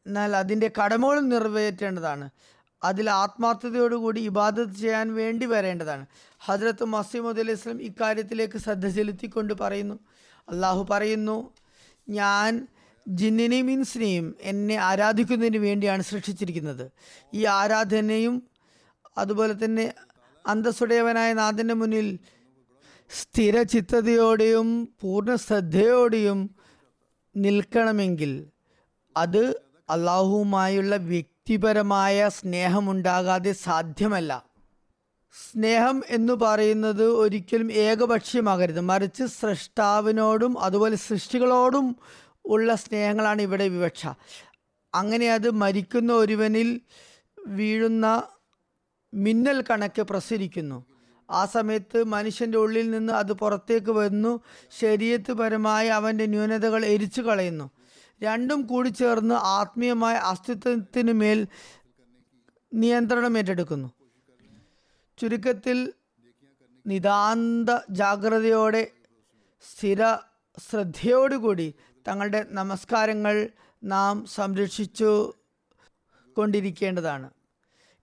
B: എന്നാൽ അതിന്റെ കടമകളും നിറവേറ്റേണ്ടതാണ്. അതിൽ ആത്മാർത്ഥതയോടുകൂടി ഇബാദത്ത് ചെയ്യാൻ വേണ്ടി വരേണ്ടതാണ്. ഹജ്രത്ത് മസീമുദ് അലൈഹി സ്വലം ഇക്കാര്യത്തിലേക്ക് ശ്രദ്ധ ചെലുത്തിക്കൊണ്ട് പറയുന്നു. അള്ളാഹു പറയുന്നു ഞാൻ ജിന്നിനെയും ഇൻസിനെയും എന്നെ ആരാധിക്കുന്നതിന് വേണ്ടിയാണ് സൃഷ്ടിച്ചിരിക്കുന്നത്. ഈ ആരാധനയും അതുപോലെ തന്നെ അന്തസ്സുടയവനായ നാഥന്റെ മുന്നിൽ സ്ഥിരചിത്തതയോടെയും പൂർണ ശ്രദ്ധയോടെയും നിൽക്കണമെങ്കിൽ അത് അള്ളാഹുവുമായുള്ള വ്യക്തിപരമായ സ്നേഹമുണ്ടാകാതെ സാധ്യമല്ല. സ്നേഹം എന്ന് പറയുന്നത് ഒരിക്കലും ഏകപക്ഷീയമാകരുത്. മറിച്ച് സൃഷ്ടാവിനോടും അതുപോലെ സൃഷ്ടികളോടും ഉള്ള സ്നേഹങ്ങളാണ് ഇവിടെ വിവക്ഷ. അങ്ങനെ അത് മരിക്കുന്ന ഒരുവനിൽ വീഴുന്ന മിന്നൽ കണക്ക് പ്രസരിക്കുന്നു. ആ സമയത്ത് മനുഷ്യന്റെ ഉള്ളിൽ നിന്ന് അത് പുറത്തേക്ക് വരുന്നു ശരീരത്ത് പരമായി അവന്റെ ന്യൂനതകൾ എരിച്ചു കളയുന്നു. രണ്ടും കൂടി ചേർന്ന് ആത്മീയമായ അസ്തിത്വത്തിന് മേൽ നിയന്ത്രണം ഏറ്റെടുക്കുന്നു. ചുരുക്കത്തിൽ നിതാന്ത ജാഗ്രതയോടെ സ്ഥിര ശ്രദ്ധയോടുകൂടി തങ്ങളുടെ നമസ്കാരങ്ങൾ നാം സംരക്ഷിച്ചു കൊണ്ടിരിക്കേണ്ടതാണ്.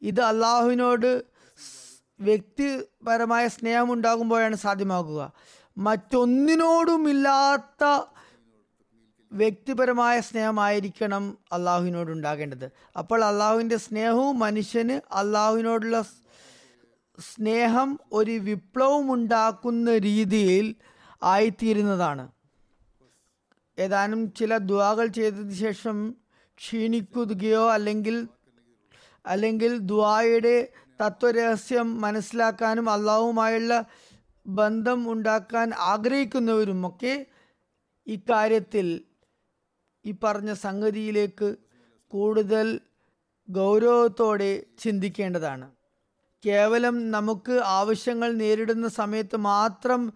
B: ഇത് അള്ളാഹുവിനോട് വ്യക്തിപരമായ സ്നേഹം ഉണ്ടാകുമ്പോഴാണ് സാധ്യമാകുക. മറ്റൊന്നിനോടുമില്ലാത്ത വ്യക്തിപരമായ സ്നേഹമായിരിക്കണം അള്ളാഹുവിനോട് ഉണ്ടാകേണ്ടത്. അപ്പോൾ അള്ളാഹുവിന്റെ സ്നേഹവും മനുഷ്യന് അള്ളാഹുവിനോടുള്ള സ്നേഹം ഒരു വിപ്ലവം ഉണ്ടാക്കുന്ന രീതിയിൽ ആയിത്തീരുന്നതാണ്. ഏതാനും ചില ദുവാകൾ ചെയ്തതിന് ശേഷം ക്ഷീണിക്കുകയോ അല്ലെങ്കിൽ അല്ലെങ്കിൽ ദുവായുടെ തത്വരഹസ്യം മനസ്സിലാക്കാനും അള്ളാഹുമായുള്ള ബന്ധം ഉണ്ടാക്കാൻ ആഗ്രഹിക്കുന്നവരുമൊക്കെ ഇക്കാര്യത്തിൽ ഈ പറഞ്ഞ സംഗതിയിലേക്ക് കൂടുതൽ ഗൗരവത്തോടെ ചിന്തിക്കേണ്ടതാണ്. കേവലം നമുക്ക് ആവശ്യങ്ങൾ നേരിടുന്ന സമയത്ത് മാത്രം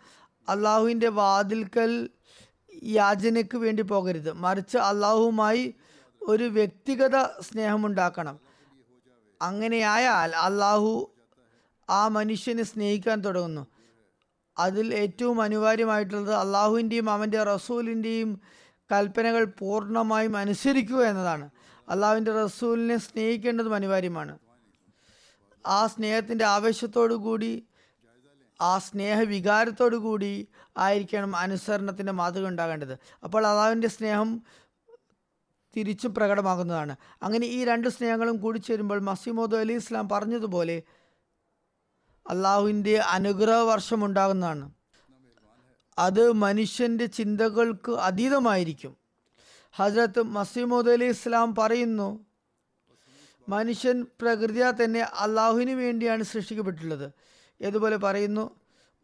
B: അള്ളാഹുവിന്റെ വാതിൽക്കൽ യാചനയ്ക്ക് വേണ്ടി പോകരുത്. മറിച്ച് അള്ളാഹുവുമായി ഒരു വ്യക്തിഗത സ്നേഹമുണ്ടാക്കണം. അങ്ങനെയായാൽ അള്ളാഹു ആ മനുഷ്യനെ സ്നേഹിക്കാൻ തുടങ്ങുന്നു. അതിൽ ഏറ്റവും അനിവാര്യമായിട്ടുള്ളത് അള്ളാഹുവിന്റെയും അവന്റെ റസൂലിന്റെയും കൽപ്പനകൾ പൂർണമായും അനുസരിക്കുക എന്നതാണ്. അള്ളാഹുവിന്റെ റസൂലിനെ സ്നേഹിക്കേണ്ടതും അനിവാര്യമാണ്. ആ സ്നേഹത്തിന്റെ ആവേശത്തോടു കൂടി ആ സ്നേഹവികാരത്തോടു കൂടി ആയിരിക്കണം അനുസരണത്തിന്റെ മാതൃക ഉണ്ടാകേണ്ടത്. അപ്പോൾ അള്ളാഹുവിന്റെ സ്നേഹം തിരിച്ചും പ്രകടമാകുന്നതാണ്. അങ്ങനെ ഈ രണ്ട് സ്നേഹങ്ങളും കൂടിച്ചേരുമ്പോൾ മസിമോദ് അലി ഇസ്ലാം പറഞ്ഞതുപോലെ അള്ളാഹുവിന്റെ അനുഗ്രഹ വർഷം ഉണ്ടാകുന്നതാണ് അത് മനുഷ്യന്റെ ചിന്തകൾക്ക് അതീതമായിരിക്കും. ഹജ്രത്ത് മസീമോദ് അലി ഇസ്ലാം പറയുന്നു മനുഷ്യൻ പ്രകൃതിയാ തന്നെ അള്ളാഹുവിന് വേണ്ടിയാണ് സൃഷ്ടിക്കപ്പെട്ടുള്ളത് ഏതുപോലെ പറയുന്നു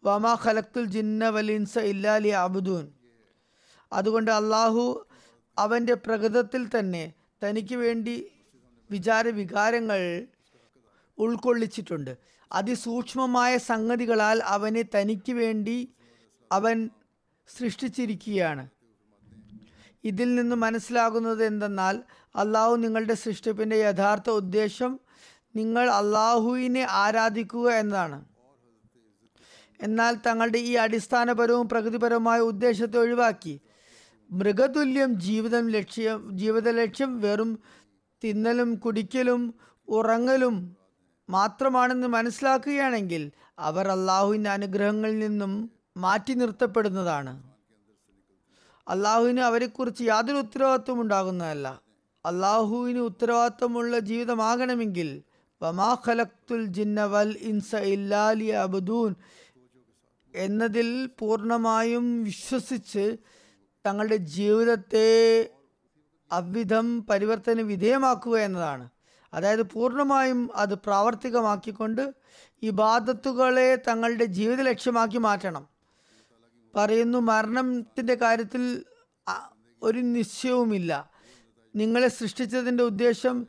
B: വമാ ഖലക്തുൽ ജിന്ന വലിൻസ ഇല്ലാലി അബുദൂൻ അതുകൊണ്ട് അള്ളാഹു അവന്റെ പ്രകൃതത്തിൽ തന്നെ തനിക്ക് വേണ്ടി വിചാരവികാരങ്ങൾ ഉൾക്കൊള്ളിച്ചിട്ടുണ്ട്. അതിസൂക്ഷ്മമായ സംഗതികളാൽ അവനെ തനിക്ക് വേണ്ടി അവൻ സൃഷ്ടിച്ചിരിക്കുകയാണ്. ഇതിൽ നിന്ന് മനസ്സിലാകുന്നത് എന്തെന്നാൽ അള്ളാഹു നിങ്ങളുടെ സൃഷ്ടിപ്പിന്റെ യഥാർത്ഥ ഉദ്ദേശം നിങ്ങൾ അള്ളാഹുവിനെ ആരാധിക്കുക എന്നതാണ്. എന്നാൽ തങ്ങളുടെ ഈ അടിസ്ഥാനപരവും പ്രകൃതിപരവുമായ ഉദ്ദേശത്തെ ഒഴിവാക്കി മൃഗതുല്യം ജീവിതം ലക്ഷ്യം ജീവിത ലക്ഷ്യം വെറും തിന്നലും കുടിക്കലും ഉറങ്ങലും മാത്രമാണെന്ന് മനസ്സിലാക്കുകയാണെങ്കിൽ അവർ അള്ളാഹുവിന്റെ അനുഗ്രഹങ്ങളിൽ നിന്നും മാറ്റി നിർത്തപ്പെടുന്നതാണ്. അള്ളാഹുവിന് അവരെക്കുറിച്ച് യാതൊരു ഉത്തരവാദിത്വം ഉണ്ടാകുന്നതല്ല. അള്ളാഹുവിന് ഉത്തരവാദിത്വമുള്ള ജീവിതമാകണമെങ്കിൽ വമാ ഖലക്തുൽ ജിന്ന വൽ ഇൻസ ഇല്ലാലി അബുദൂൻ എന്നതിൽ പൂർണമായും വിശ്വസിച്ച് തങ്ങളുടെ ജീവിതത്തെ അവിധം പരിവർത്തന വിധേയമാക്കുക എന്നതാണ്. അതായത് പൂർണമായും അത് പ്രാവർത്തികമാക്കിക്കൊണ്ട് ഈ ബാധത്തുകളെ തങ്ങളുടെ ജീവിത ലക്ഷ്യമാക്കി മാറ്റണം. പറയുന്നു മരണത്തിന്റെ കാര്യത്തിൽ ഒരു നിശ്ചയവുമില്ല. നിങ്ങളെ സൃഷ്ടിച്ചതിന്റെ ഉദ്ദേശം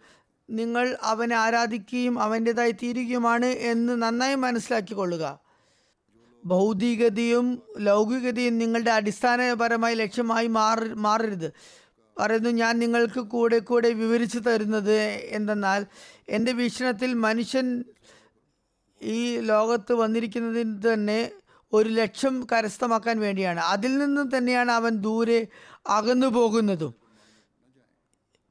B: നിങ്ങൾ അവനെ ആരാധിക്കുകയും അവന്റെതായി തീരുകയുമാണ് എന്ന് നന്നായി മനസ്സിലാക്കിക്കൊള്ളുക. ഭൗതികതയും ലൗകികതയും നിങ്ങളുടെ അടിസ്ഥാനപരമായ ലക്ഷ്യമായി മാറി മാറരുത്. പറയുന്നു ഞാൻ നിങ്ങൾക്ക് കൂടെ കൂടെ വിവരിച്ചു തരുന്നത് എന്തെന്നാൽ എന്റെ വീക്ഷണത്തിൽ മനുഷ്യൻ ഈ ലോകത്ത് വന്നിരിക്കുന്നതിന് തന്നെ ഒരു ലക്ഷ്യം കരസ്ഥമാക്കാൻ വേണ്ടിയാണ്. അതിൽ നിന്ന് തന്നെയാണ് അവൻ ദൂരെ അകന്നു പോകുന്നതും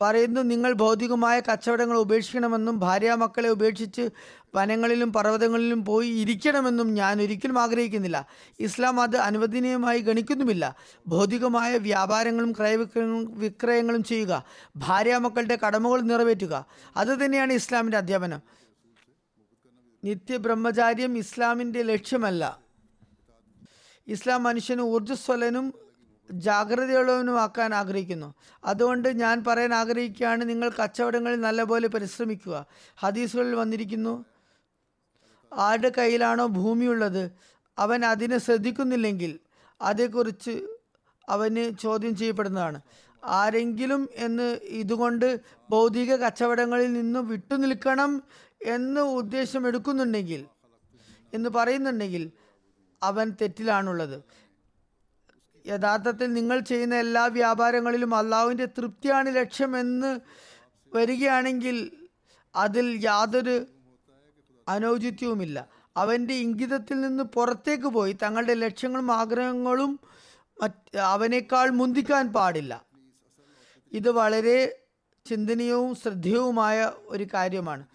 B: പറയുന്നു നിങ്ങൾ ഭൗതികമായ കച്ചവടങ്ങൾ ഉപേക്ഷിക്കണമെന്നും ഭാര്യാമക്കളെ ഉപേക്ഷിച്ച് വനങ്ങളിലും പർവതങ്ങളിലും പോയി ഇരിക്കണമെന്നും ഞാൻ ഒരിക്കലും ആഗ്രഹിക്കുന്നില്ല. ഇസ്ലാം അത് അനുവദനീയമായി ഗണിക്കുന്നുമില്ല. ഭൗതികമായ വ്യാപാരങ്ങളും ക്രയവിക്രയങ്ങളും വിക്രയങ്ങളും ചെയ്യുക ഭാര്യാമക്കളുടെ കടമകൾ നിറവേറ്റുക അത് തന്നെയാണ് ഇസ്ലാമിന്റെ അധ്യാപനം. നിത്യബ്രഹ്മചാര്യം ഇസ്ലാമിന്റെ ലക്ഷ്യമല്ല. ഇസ്ലാം മനുഷ്യന് ഊർജസ്വലനും ജാഗ്രതയുള്ളവനുമാക്കാൻ ആഗ്രഹിക്കുന്നു. അതുകൊണ്ട് ഞാൻ പറയാൻ ആഗ്രഹിക്കുകയാണ് നിങ്ങൾ കച്ചവടങ്ങളിൽ നല്ലപോലെ പരിശ്രമിക്കുക. ഹദീസുകളിൽ വന്നിരിക്കുന്നു ആരുടെ കയ്യിലാണോ ഭൂമിയുള്ളത് അവൻ അതിനെ ശ്രദ്ധിക്കുന്നില്ലെങ്കിൽ അതേക്കുറിച്ച് അവന് ചോദ്യം ചെയ്യപ്പെടുന്നതാണ്. ആരെങ്കിലും എന്ന് ഇതുകൊണ്ട് ഭൗതിക കച്ചവടങ്ങളിൽ നിന്നും വിട്ടുനിൽക്കണം എന്ന് ഉദ്ദേശം എടുക്കുന്നുണ്ടെങ്കിൽ എന്ന് പറയുന്നുണ്ടെങ്കിൽ അവൻ തെറ്റിലാണുള്ളത്. യഥാർത്ഥത്തിൽ നിങ്ങൾ ചെയ്യുന്ന എല്ലാ വ്യാപാരങ്ങളിലും അള്ളാഹുവിന്റെ തൃപ്തിയാണ് ലക്ഷ്യമെന്ന് വരികയാണെങ്കിൽ അതിൽ യാതൊരു അനൗചിത്യവുമില്ല. അവന്റെ ഇംഗിതത്തിൽ നിന്ന് പുറത്തേക്ക് പോയി തങ്ങളുടെ ലക്ഷ്യങ്ങളും ആഗ്രഹങ്ങളും അവനേക്കാൾ മുന്തിക്കാൻ പാടില്ല. ഇത് വളരെ ചിന്തനീയവും ശ്രദ്ധേയവുമായ ഒരു കാര്യമാണ്.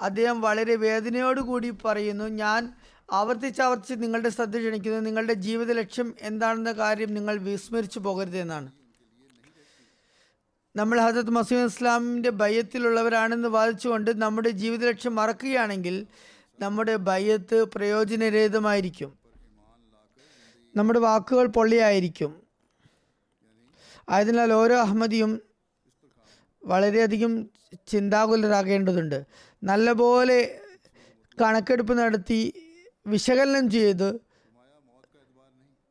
B: അദ്ദേഹം വളരെ വേദനയോടുകൂടി പറയുന്നു ഞാൻ ആവർത്തിച്ച് ആവർത്തിച്ച് നിങ്ങളുടെ ശ്രദ്ധ ക്ഷണിക്കുന്നത് നിങ്ങളുടെ ജീവിത ലക്ഷ്യം എന്താണെന്ന കാര്യം നിങ്ങൾ വിസ്മരിച്ചു പോകരുത് എന്നാണ്. നമ്മൾ ഹജരത് മസീം ഇസ്ലാമിന്റെ ഭയത്തിലുള്ളവരാണെന്ന് വാദിച്ചുകൊണ്ട് നമ്മുടെ ജീവിത ലക്ഷ്യം മറക്കുകയാണെങ്കിൽ നമ്മുടെ ഭയത്ത് പ്രയോജനരഹിതമായിരിക്കും. നമ്മുടെ വാക്കുകൾ പൊള്ളിയായിരിക്കും. ആയതിനാൽ ഓരോ അഹമ്മദിയും വളരെയധികം ചിന്താകുലരാകേണ്ടതുണ്ട്. നല്ലപോലെ കണക്കെടുപ്പ് നടത്തി വിശകലനം ചെയ്ത്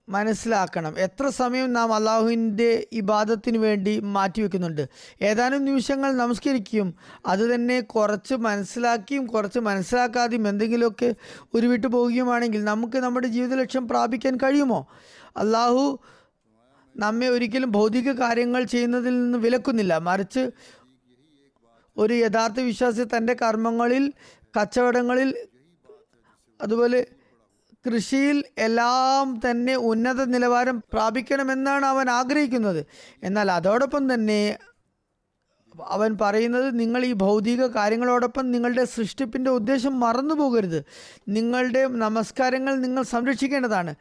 B: മനസ്സിലാക്കണം. എത്ര സമയം നാം അള്ളാഹുവിന്റെ ഇബാദത്തിന് വേണ്ടി മാറ്റിവെക്കുന്നുണ്ട്. ഏതാനും നിമിഷങ്ങൾ നമസ്കരിക്കുകയും അതുതന്നെ കുറച്ച് മനസ്സിലാക്കിയും കുറച്ച് മനസ്സിലാക്കാതെയും എന്തെങ്കിലുമൊക്കെ ഉരുവിട്ട് പോവുകയുമാണെങ്കിൽ നമുക്ക് നമ്മുടെ ജീവിത ലക്ഷ്യം പ്രാപിക്കാൻ കഴിയുമോ? അള്ളാഹു നമ്മെ ഒരിക്കലും ഭൗതിക കാര്യങ്ങൾ ചെയ്യുന്നതിൽ നിന്ന് വിലക്കുന്നില്ല. മറിച്ച് ഒരു യഥാർത്ഥ വിശ്വാസി തന്റെ കർമ്മങ്ങളിൽ കച്ചവടങ്ങളിൽ അതുപോലെ കൃഷിയിൽ എല്ലാം തന്നെ ഉന്നത നിലവാരം പ്രാപിക്കണമെന്നാണ് അവൻ ആഗ്രഹിക്കുന്നത്. എന്നാൽ അതോടൊപ്പം തന്നെ അവൻ പറയുന്നത് നിങ്ങൾ ഈ ഭൗതിക കാര്യങ്ങളോടൊപ്പം നിങ്ങളുടെ സൃഷ്ടിപ്പിന്റെ ഉദ്ദേശം മറന്നു പോകരുത്. നിങ്ങളുടെ നമസ്കാരങ്ങൾ നിങ്ങൾ സംരക്ഷിക്കേണ്ടതാണ്.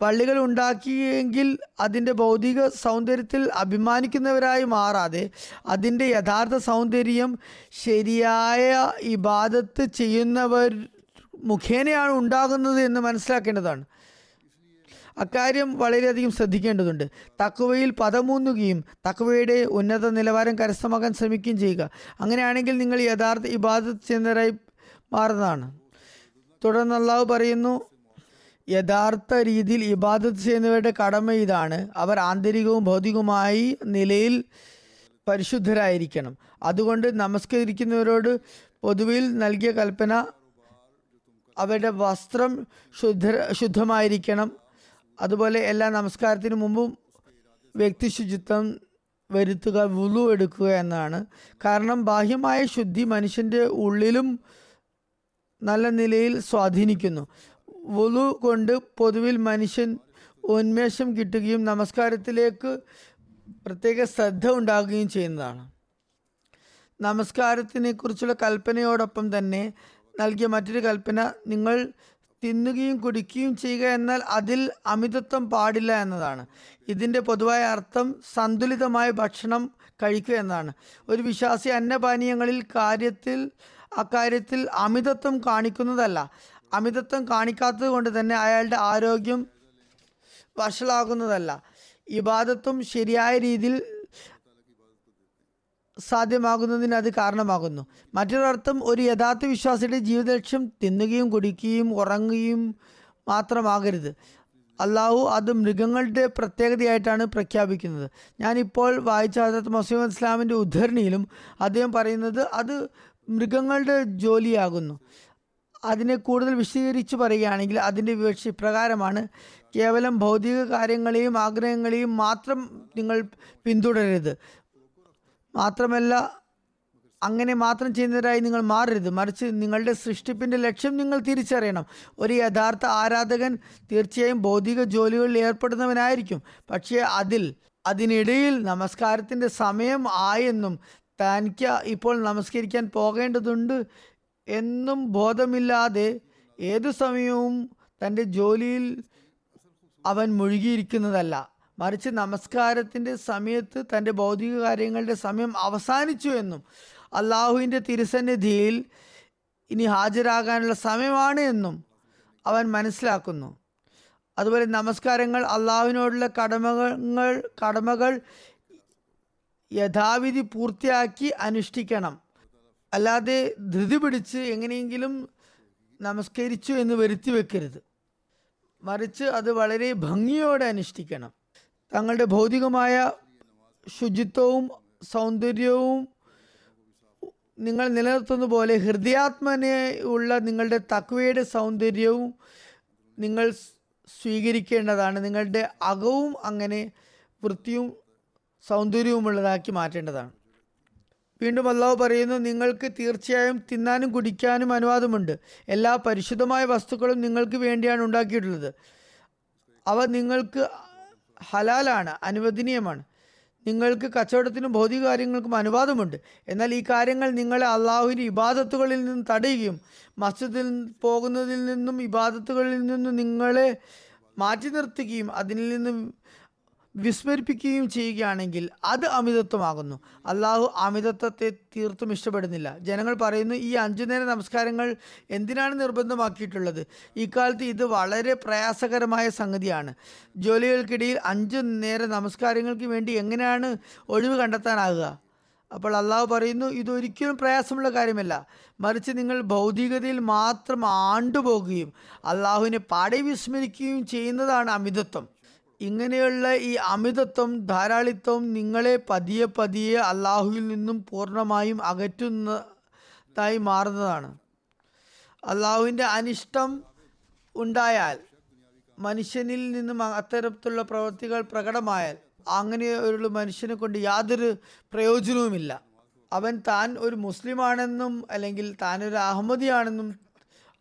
B: പള്ളികൾ ഉണ്ടാക്കിയെങ്കിൽ അതിന്റെ ഭൗതിക സൗന്ദര്യത്തിൽ അഭിമാനിക്കുന്നവരായി മാറാതെ അതിന്റെ യഥാർത്ഥ സൗന്ദര്യം ശരിയായ ഇബാദത്ത് ചെയ്യുന്നവർ മുഖേനയാണ് ഉണ്ടാകുന്നത് എന്ന് മനസ്സിലാക്കേണ്ടതാണ്. അക്കാര്യം വളരെയധികം ശ്രദ്ധിക്കേണ്ടതുണ്ട്. തക്കുവയിൽ പദമൂന്നുകയും തക്കുവയുടെ ഉന്നത നിലവാരം കരസ്ഥമാക്കാൻ ശ്രമിക്കുകയും ചെയ്യുക. അങ്ങനെയാണെങ്കിൽ നിങ്ങൾ യഥാർത്ഥ ഇബാദത്ത് ചെന്നരായി മാറുന്നതാണ്. തുടർന്ന് അള്ളാഹു പറയുന്നു യഥാർത്ഥ രീതിയിൽ ഇബാദത്ത് ചെയ്യുന്നവരുടെ കടമ ഇതാണ്. അവർ ആന്തരികവും ഭൗതികവുമായി നിലയിൽ പരിശുദ്ധരായിരിക്കണം. അതുകൊണ്ട് നമസ്കരിക്കുന്നവരോട് പൊതുവിൽ നൽകിയ കൽപ്പന അവരുടെ വസ്ത്രം ശുദ്ധ ശുദ്ധമായിരിക്കണം. അതുപോലെ എല്ലാ നമസ്കാരത്തിനു മുമ്പും വ്യക്തി ശുചിത്വം വരുത്തുക വുളു എടുക്കുക എന്നാണ്. കാരണം ബാഹ്യമായ ശുദ്ധി മനുഷ്യന്റെ ഉള്ളിലും നല്ല നിലയിൽ സ്വാധീനിക്കുന്നു. വുളു കൊണ്ട് പൊതുവിൽ മനുഷ്യൻ ഉന്മേഷം കിട്ടുകയും നമസ്കാരത്തിലേക്ക് പ്രത്യേക ശ്രദ്ധ ഉണ്ടാകുകയും ചെയ്യുന്നതാണ്. നമസ്കാരത്തിനെ കുറിച്ചുള്ള കൽപ്പനയോടൊപ്പം തന്നെ നൽകിയ മറ്റൊരു കൽപ്പന നിങ്ങൾ തിന്നുകയും കുടിക്കുകയും ചെയ്യുക എന്നാൽ അതിൽ അമിതത്വം പാടില്ല എന്നതാണ്. ഇതിന്റെ പൊതുവായ അർത്ഥം സന്തുലിതമായ ഭക്ഷണം കഴിക്കുക എന്നാണ് ഒരു വിശ്വാസി അന്നപാനീയങ്ങളിൽ കാര്യത്തിൽ അക്കാര്യത്തിൽ അമിതത്വം കാണിക്കുന്നതല്ല. അമിതത്വം കാണിക്കാത്തത് കൊണ്ട് തന്നെ അയാളുടെ ആരോഗ്യം വഷളാകുന്നതല്ല. ഇബാദത്തും ശരിയായ രീതിയിൽ സാധ്യമാകുന്നതിന് അത് കാരണമാകുന്നു. മറ്റൊരർത്ഥം ഒരു യഥാർത്ഥ വിശ്വാസിയുടെ ജീവിത ലക്ഷ്യം തിന്നുകയും കുടിക്കുകയും ഉറങ്ങുകയും മാത്രമാകരുത്. അള്ളാഹു അത് മൃഗങ്ങളുടെ പ്രത്യേകതയായിട്ടാണ് പ്രഖ്യാപിക്കുന്നത്. ഞാനിപ്പോൾ വായിച്ച ഹസരത്ത് മുസ്ലിം ഇസ്ലാമിന്റെ ഉദ്ധരണിയിലും അദ്ദേഹം പറയുന്നത് അത് മൃഗങ്ങളുടെ ജോലിയാകുന്നു. അതിനെ കൂടുതൽ വിശദീകരിച്ച് പറയുകയാണെങ്കിൽ അതിന്റെ വിവക്ഷ ഇപ്രകാരമാണ്. കേവലം ഭൗതിക കാര്യങ്ങളെയും ആഗ്രഹങ്ങളെയും മാത്രം നിങ്ങൾ പിന്തുടരരുത്. മാത്രമല്ല അങ്ങനെ മാത്രം ചെയ്യുന്നവരായി നിങ്ങൾ മാറരുത്. മറിച്ച് നിങ്ങളുടെ സൃഷ്ടിപ്പിന്റെ ലക്ഷ്യം നിങ്ങൾ തിരിച്ചറിയണം. ഒരു യഥാർത്ഥ ആരാധകൻ തീർച്ചയായും ഭൗതിക ജോലികളിൽ ഏർപ്പെടുന്നവനായിരിക്കും. പക്ഷേ അതിൽ അതിനിടയിൽ നമസ്കാരത്തിന്റെ സമയം ആയെന്നും തനിക്ക് ഇപ്പോൾ നമസ്കരിക്കാൻ പോകേണ്ടതുണ്ട് എന്നും ബോധമില്ലാതെ ഏതു സമയവും തന്റെ ജോലിയിൽ അവൻ മുഴുകിയിരിക്കുന്നതല്ല. മറിച്ച് നമസ്കാരത്തിന്റെ സമയത്ത് തന്റെ ഭൗതിക കാര്യങ്ങളുടെ സമയം അവസാനിച്ചു എന്നും അള്ളാഹുവിന്റെ തിരുസന്നിധിയിൽ ഇനി ഹാജരാകാനുള്ള സമയമാണ് എന്നും അവൻ മനസ്സിലാക്കുന്നു. അതുപോലെ നമസ്കാരങ്ങൾ അള്ളാഹുവിനോടുള്ള കടമകൾ കടമകൾ യഥാവിധി പൂർത്തിയാക്കി അനുഷ്ഠിക്കണം. അല്ലാതെ ധൃതി പിടിച്ച് എങ്ങനെയെങ്കിലും നമസ്കരിച്ചു എന്ന് വരുത്തി വെക്കരുത്. മറിച്ച് അത് വളരെ ഭംഗിയോടെ അനുഷ്ഠിക്കണം. തങ്ങളുടെ ഭൗതികമായ ശുചിത്വവും സൗന്ദര്യവും നിങ്ങൾ നിലനിർത്തുന്ന പോലെ ഹൃദയാത്മനെയുള്ള നിങ്ങളുടെ തക്വയുടെ സൗന്ദര്യവും നിങ്ങൾ സ്വീകരിക്കേണ്ടതാണ്. നിങ്ങളുടെ അകവും അങ്ങനെ വൃത്തിയും സൗന്ദര്യവുമുള്ളതാക്കി മാറ്റേണ്ടതാണ്. വീണ്ടും അള്ളാഹു പറയുന്നു നിങ്ങൾക്ക് തീർച്ചയായും തിന്നാനും കുടിക്കാനും അനുവാദമുണ്ട്. എല്ലാ പരിശുദ്ധമായ വസ്തുക്കളും നിങ്ങൾക്ക് വേണ്ടിയാണ് ഉണ്ടാക്കിയിട്ടുള്ളത്. അവ നിങ്ങൾക്ക് ഹലാലാണ് അനുവദനീയമാണ്. നിങ്ങൾക്ക് കച്ചവടത്തിനും ഭൗതിക കാര്യങ്ങൾക്കും അനുവാദമുണ്ട്. എന്നാൽ ഈ കാര്യങ്ങൾ നിങ്ങളെ അള്ളാഹുവിന്റെ ഇബാദത്തുകളിൽ നിന്ന് തടയുകയും മസ്ജിദിൽ പോകുന്നതിൽ നിന്നും ഇബാദത്തുകളിൽ നിന്നും നിങ്ങളെ മാറ്റി നിർത്തുകയും അതിൽ നിന്നും വിസ്മരിപ്പിക്കുകയും ചെയ്യുകയാണെങ്കിൽ അത് അമിതത്വമാകുന്നു. അള്ളാഹു അമിതത്വത്തെ തീർത്തും ഇഷ്ടപ്പെടുന്നില്ല. ജനങ്ങൾ പറയുന്നു ഈ അഞ്ചു നേര നമസ്കാരങ്ങൾ എന്തിനാണ് നിർബന്ധമാക്കിയിട്ടുള്ളത്? ഇക്കാലത്ത് ഇത് വളരെ പ്രയാസകരമായ സംഗതിയാണ്. ജോലികൾക്കിടയിൽ അഞ്ചു നേര നമസ്കാരങ്ങൾക്ക് വേണ്ടി എങ്ങനെയാണ് ഒഴിവ് കണ്ടെത്താനാകുക? അപ്പോൾ അള്ളാഹു പറയുന്നു ഇതൊരിക്കലും പ്രയാസമുള്ള കാര്യമല്ല. മറിച്ച് നിങ്ങൾ ഭൗതികതയിൽ മാത്രം ആണ്ടുപോകുകയും അള്ളാഹുവിനെ പാടെ വിസ്മരിക്കുകയും ചെയ്യുന്നതാണ് അമിതത്വം. ഇങ്ങനെയുള്ള ഈ അമിതത്വം ധാരാളിത്വം നിങ്ങളെ പതിയെ പതിയെ അള്ളാഹുവിൽ നിന്നും പൂർണമായും അകറ്റുന്നതായി മാറുന്നതാണ്. അള്ളാഹുവിന്റെ അനിഷ്ടം ഉണ്ടായാൽ മനുഷ്യനിൽ നിന്നും അത്തരത്തിലുള്ള പ്രവൃത്തികൾ പ്രകടമായാൽ അങ്ങനെ ഒരു മനുഷ്യനെ കൊണ്ട് യാതൊരു പ്രയോജനവുമില്ല. അവൻ താൻ ഒരു മുസ്ലിമാണെന്നും അല്ലെങ്കിൽ താനൊരു അഹമ്മദിയാണെന്നും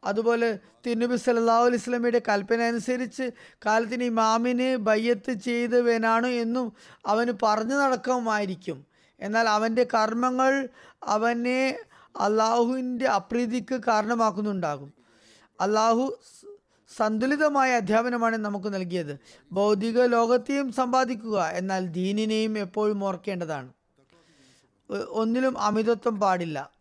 B: അതുപോലെ തിരുനബി സല്ലല്ലാഹു അലൈഹി സ്വലമിയുടെ കൽപ്പന അനുസരിച്ച് കാലത്തിന് ഇമാമിന് ബയ്യത്ത് ചെയ്ത് വേനാണു എന്നും അവന് പറഞ്ഞു നടക്കുമായിരിക്കും. എന്നാൽ അവന്റെ കർമ്മങ്ങൾ അവനെ അള്ളാഹുവിന്റെ അപ്രീതിക്ക് കാരണമാക്കുന്നുണ്ടാകും. അള്ളാഹു സന്തുലിതമായ അധ്യാപനമാണ് നമുക്ക് നൽകിയത്. ഭൗതിക ലോകത്തെയും സമ്പാദിക്കുക എന്നാൽ ദീനിനെയും എപ്പോഴും ഓർക്കേണ്ടതാണ്. ഒന്നിലും അമിതത്വം പാടില്ല.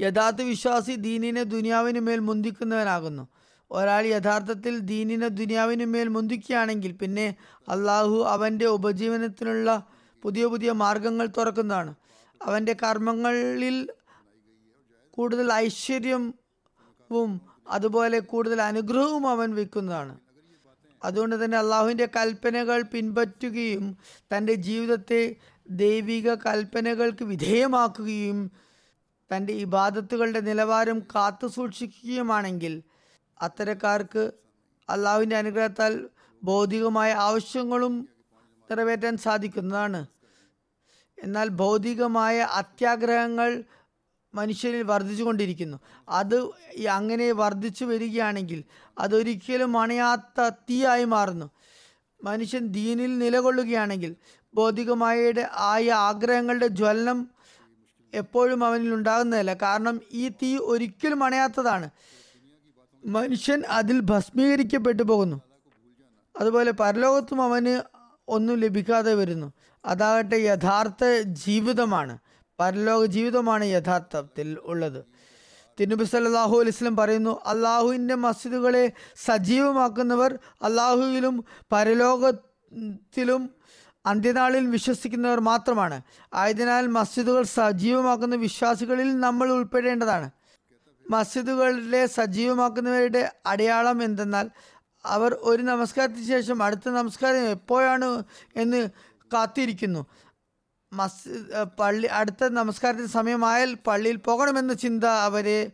B: യഥാർത്ഥ വിശ്വാസി ദീനിനെ ദുനിയാവിന് മേൽ മുന്തിക്കുന്നവനാകുന്നു. ഒരാൾ യഥാർത്ഥത്തിൽ ദീനിനെ ദുനിയാവിന് മേൽ മുന്തിക്കുകയാണെങ്കിൽ പിന്നെ അള്ളാഹു അവന്റെ ഉപജീവനത്തിനുള്ള പുതിയ പുതിയ മാർഗങ്ങൾ തുറക്കുന്നതാണ്. അവന്റെ കർമ്മങ്ങളിൽ കൂടുതൽ ഐശ്വര്യവും അതുപോലെ കൂടുതൽ അനുഗ്രഹവും അവൻ വയ്ക്കുന്നതാണ്. അതുകൊണ്ട് തന്നെ അള്ളാഹുവിന്റെ കൽപ്പനകൾ പിൻപറ്റുകയും തന്റെ ജീവിതത്തെ ദൈവിക കൽപ്പനകൾക്ക് വിധേയമാക്കുകയും തന്റെ ഇബാദത്തുകളുടെ നിലവാരം കാത്തു സൂക്ഷിക്കുകയുമാണെങ്കിൽ അത്തരക്കാർക്ക് അള്ളാഹുവിന്റെ അനുഗ്രഹത്താൽ ഭൗതികമായ ആവശ്യങ്ങളും നിറവേറ്റാൻ സാധിക്കുന്നതാണ്. എന്നാൽ ഭൗതികമായ അത്യാഗ്രഹങ്ങൾ മനുഷ്യരിൽ വർദ്ധിച്ചു കൊണ്ടിരിക്കുന്നു അത് അങ്ങനെ വർദ്ധിച്ചു വരികയാണെങ്കിൽ അതൊരിക്കലും അണയാത്ത തീയായി മാറുന്നു. മനുഷ്യൻ ദീനിൽ നിലകൊള്ളുകയാണെങ്കിൽ ഭൗതികമായ ആയ ആഗ്രഹങ്ങളുടെ ജ്വലനം എപ്പോഴും അവനിൽ ഉണ്ടാകുന്നതല്ല. കാരണം ഈ തീ ഒരിക്കലും അണയാത്തതാണ്. മനുഷ്യൻ അതിൽ ഭസ്മീകരിക്കപ്പെട്ടു പോകുന്നു. അതുപോലെ പരലോകത്തും അവന് ഒന്നും ലഭിക്കാതെ വരുന്നു. അതാകട്ടെ യഥാർത്ഥ ജീവിതമാണ്. പരലോക ജീവിതമാണ് യഥാർത്ഥത്തിൽ ഉള്ളത്. തിരുനബി സല്ലാഹു അലൈഹി വസല്ലം പറയുന്നു അള്ളാഹുവിന്റെ മസ്ജിദുകളെ സജീവമാക്കുന്നവർ അള്ളാഹുവിലും പരലോകത്തിലും അന്ത്യനാളിൽ വിശ്വസിക്കുന്നവർ മാത്രമാണ്. ആയതിനാൽ മസ്ജിദുകൾ സജീവമാക്കുന്ന വിശ്വാസികളിൽ നമ്മൾ ഉൾപ്പെടേണ്ടതാണ്. മസ്ജിദുകളിലെ സജീവമാക്കുന്നവരുടെ അടയാളം എന്തെന്നാൽ അവർ ഒരു നമസ്കാരത്തിന് ശേഷം അടുത്ത നമസ്കാരം എപ്പോഴാണ് എന്ന് കാത്തിരിക്കുന്നു. മസ്ജിദ് പള്ളി അടുത്ത നമസ്കാരത്തിന് സമയമായാൽ പള്ളിയിൽ പോകണമെന്ന ചിന്ത അവരെ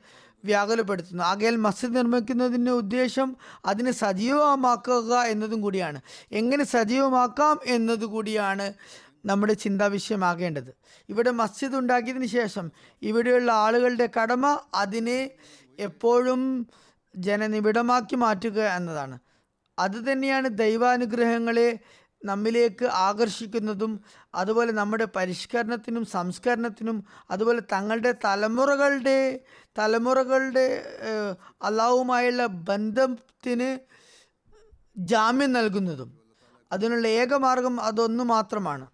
B: വ്യാകുലപ്പെടുത്തുന്നു. ആകയാൽ മസ്ജിദ് നിർമ്മിക്കുന്നതിന്റെ ഉദ്ദേശം അതിനെ സജീവമാക്കുക എന്നതും കൂടിയാണ്. എങ്ങനെ സജീവമാക്കാം എന്നതുകൂടിയാണ് നമ്മുടെ ചിന്താ വിഷയമാകേണ്ടത്. ഇവിടെ മസ്ജിദ് ഉണ്ടാക്കിയതിന് ശേഷം ഇവിടെയുള്ള ആളുകളുടെ കടമ അതിനെ എപ്പോഴും ജനനിബിഡമാക്കി മാറ്റുക എന്നതാണ്. അതുതന്നെയാണ് ദൈവാനുഗ്രഹങ്ങളെ നമ്മിലേക്ക് ആകർഷിക്കുന്നതും അതുപോലെ നമ്മുടെ പരിഷ്കരണത്തിനും സംസ്കരണത്തിനും അതുപോലെ തങ്ങളുടെ തലമുറകളുടെ തലമുറകളുടെ അള്ളാഹുമായുള്ള ബന്ധത്തിന് ജാമ്യം നൽകുന്നതും അതിനുള്ള ഏക മാർഗം അതൊന്നു മാത്രമാണ്.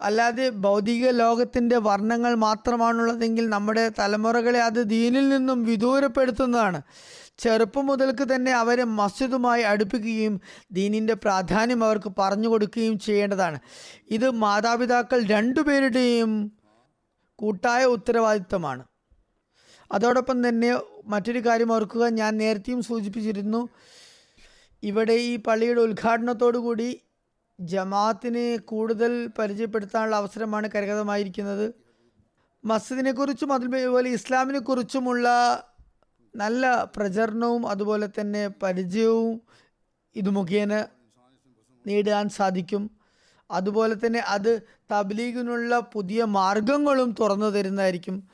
B: അല്ലാതെ ഭൗതിക ലോകത്തിന്റെ വർണങ്ങൾ മാത്രമാണുള്ളതെങ്കിൽ നമ്മുടെ തലമുറകളെ അത് ദീനിൽ നിന്നും വിദൂരപ്പെടുത്തുന്നതാണ്. ചെറുപ്പം മുതൽക്ക് തന്നെ അവരെ മസ്ജിദുമായി അടുപ്പിക്കുകയും ദീനിന്റെ പ്രാധാന്യം അവർക്ക് പറഞ്ഞു കൊടുക്കുകയും ചെയ്യേണ്ടതാണ്. ഇത് മാതാപിതാക്കൾ രണ്ടുപേരുടെയും കൂട്ടായ ഉത്തരവാദിത്തമാണ് അതോടൊപ്പം തന്നെ മറ്റൊരു കാര്യം ഓർക്കുക ഞാൻ നേരത്തെയും സൂചിപ്പിച്ചിരുന്നു ഇവിടെ ഈ പള്ളിയുടെ ഉദ്ഘാടനത്തോടു കൂടി ജമാഅത്തിന് കൂടുതൽ പരിചയപ്പെടുത്താനുള്ള അവസരമാണ് കരകതമായിരിക്കുന്നത് മസ്ജിദിനെക്കുറിച്ചും അതുപോലെ ഇസ്ലാമിനെ കുറിച്ചുമുള്ള നല്ല പ്രചരണവും അതുപോലെ തന്നെ പരിചയവും ഇത് മുഖേന നേടാൻ സാധിക്കും. അതുപോലെ തന്നെ അത് തബ്ലീഗിനുള്ള പുതിയ മാർഗങ്ങളും തുറന്നു തരുന്നതായിരിക്കും.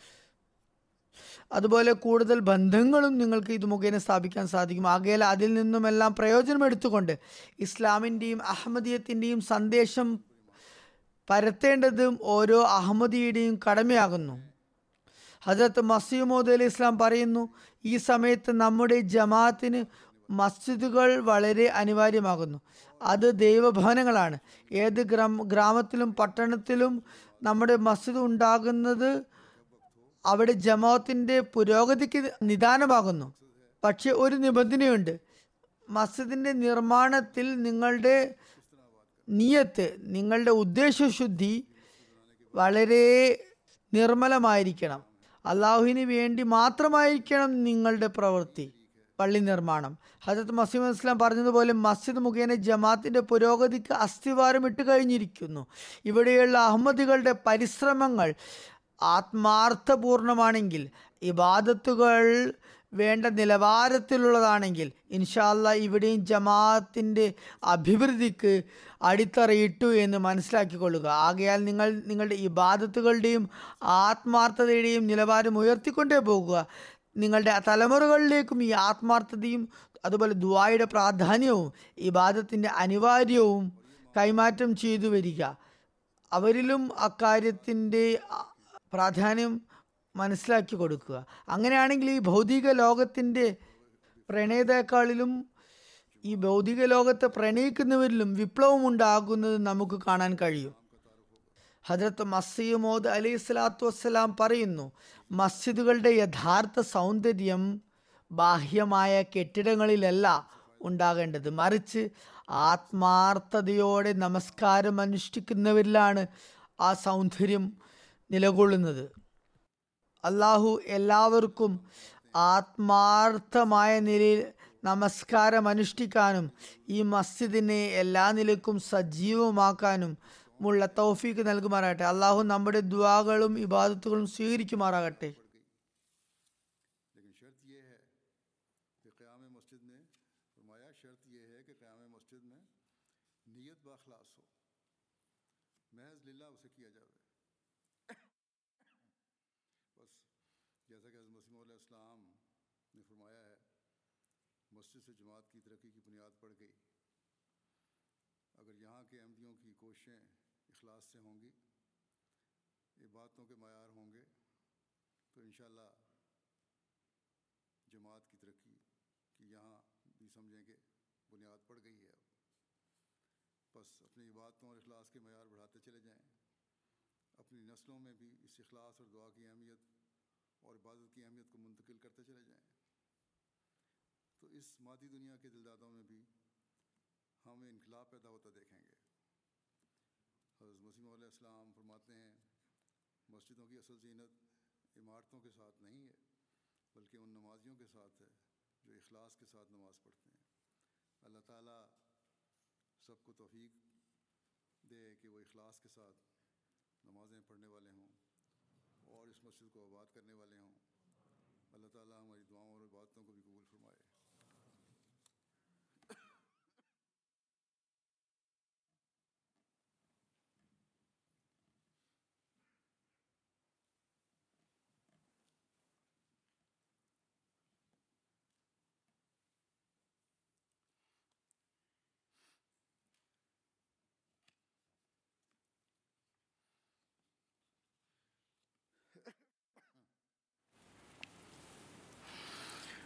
B: അതുപോലെ കൂടുതൽ ബന്ധങ്ങളും നിങ്ങൾക്ക് ഇത് മുഖേന സ്ഥാപിക്കാൻ സാധിക്കും. ആകയാൽ അതിൽ നിന്നുമെല്ലാം പ്രയോജനം എടുത്തുകൊണ്ട് ഇസ്ലാമിന്റെയും അഹമ്മദീയത്തിന്റെയും സന്ദേശം പരത്തേണ്ടതും ഓരോ അഹമ്മദിയുടെയും കടമയാകുന്നു. ഹജരത്ത് മസീമോദ് അലി ഇസ്ലാം പറയുന്നു ഈ സമയത്ത് നമ്മുടെ ജമാഅത്തിന് മസ്ജിദുകൾ വളരെ അനിവാര്യമാകുന്നു. അത് ദൈവഭവനങ്ങളാണ്. ഏത് ഗ്രാമ ഗ്രാമത്തിലും പട്ടണത്തിലും നമ്മുടെ മസ്ജിദ് ഉണ്ടാകുന്നത് അവിടെ ജമാഅത്തിന്റെ പുരോഗതിക്ക് നിദാനമാകുന്നു. പക്ഷെ ഒരു നിബന്ധനയുണ്ട്. മസ്ജിദിന്റെ നിർമ്മാണത്തിൽ നിങ്ങളുടെ നിയത്ത് നിങ്ങളുടെ ഉദ്ദേശശുദ്ധി വളരെ നിർമ്മലമായിരിക്കണം. അള്ളാഹുവിന് വേണ്ടി മാത്രമായിരിക്കണം നിങ്ങളുടെ പ്രവൃത്തി പള്ളി നിർമ്മാണം. ഹജത് മസീം ഇസ്ലാം പറഞ്ഞതുപോലെ മസ്ജിദ് മുഖേന ജമാഅത്തിന്റെ പുരോഗതിക്ക് അസ്ഥിവാരം ഇട്ട് കഴിഞ്ഞിരിക്കുന്നു. ഇവിടെയുള്ള അഹമ്മദികളുടെ പരിശ്രമങ്ങൾ ആത്മാർത്ഥപൂർണമാണെങ്കിൽ ഇബാദത്തുകൾ വേണ്ട നിലവാരത്തിലുള്ളതാണെങ്കിൽ ഇൻഷാല്ല ഇവിടെയും ജമാഅത്തിന്റെ അഭിവൃദ്ധിക്ക് അടിത്തറയിട്ടു എന്ന് മനസ്സിലാക്കിക്കൊള്ളുക. ആകയാൽ നിങ്ങൾ നിങ്ങളുടെ ഇബാദത്തുകളുടെയും ആത്മാർത്ഥതയുടെയും നിലവാരം ഉയർത്തിക്കൊണ്ടേ പോകുക. നിങ്ങളുടെ തലമുറകളിലേക്കും ഈ ആത്മാർത്ഥതയും അതുപോലെ ദുവായുടെ പ്രാധാന്യവും ഇബാദത്തിന്റെ അനിവാര്യവും കൈമാറ്റം ചെയ്തു വരിക. അവരിലും അക്കാര്യത്തിന്റെ പ്രാധാന്യം മനസ്സിലാക്കി കൊടുക്കുക. അങ്ങനെയാണെങ്കിൽ ഈ ഭൗതിക ലോകത്തിന്റെ പ്രണയത്തെക്കാളിലും ഈ ഭൗതിക ലോകത്തെ പ്രണയിക്കുന്നവരിലും വിപ്ലവം ഉണ്ടാകുന്നത് നമുക്ക് കാണാൻ കഴിയും. ഹജ്രത്ത് മസ്സിയുമോദ് അലി സ്വലാത്തു വസ്സലാം പറയുന്നു മസ്ജിദുകളുടെ യഥാർത്ഥ സൗന്ദര്യം ബാഹ്യമായ കെട്ടിടങ്ങളിലല്ല ഉണ്ടാകേണ്ടത്. മറിച്ച് ആത്മാർത്ഥതയോടെ നമസ്കാരം അനുഷ്ഠിക്കുന്നവരിലാണ് ആ സൗന്ദര്യം നിലകൊള്ളുന്നത്. അള്ളാഹു എല്ലാവർക്കും ആത്മാർത്ഥമായ നിലയിൽ നമസ്കാരം അനുഷ്ഠിക്കാനും ഈ മസ്ജിദിനെ എല്ലാ നിലക്കും സജീവമാക്കാനും മുള്ള തൗഫീക്ക് നൽകുമാറാകട്ടെ. അള്ളാഹു നമ്മുടെ ദ്വാകളും ഇബാദത്തുകളും സ്വീകരിക്കുമാറാകട്ടെ.
A: جیسا کہ حضرت مسیم علیہ السلام نے فرمایا ہے، مسجد سے جماعت کی ترقی کی بنیاد پڑ گئی۔ اگر یہاں کے احمدیوں کی کوششیں اخلاص سے ہوں گی عبادتوں کے معیار ہوں گے، تو انشاءاللہ جماعت کی ترقی کی یہاں بھی سمجھیں کہ بنیاد پڑ گئی ہے۔ اب بس اپنی عبادتوں اور اخلاص کے معیار بڑھاتے چلے جائیں۔ اپنی نسلوں میں بھی اس اخلاص اور دعا کی اہمیت اور عبادت کی اہمیت کو منتقل کرتے چلے جائیں۔ تو اس مادی دنیا کے دلدادوں میں بھی ہم انقلاب پیدا ہوتا دیکھیں گے۔ حضرت مسیم علیہ السلام فرماتے ہیں، مسجدوں کی اصل زینت عمارتوں کے ساتھ نہیں ہے، بلکہ ان نمازیوں کے ساتھ ہے جو اخلاص کے ساتھ نماز پڑھتے ہیں۔ اللہ تعالیٰ سب کو توفیق دے کہ وہ اخلاص کے ساتھ نمازیں پڑھنے والے ہوں۔ और इस मस्जिद को आबाद करने वाले हों। अल्लाह ताला हमारी दुआओं और इबादतों को भी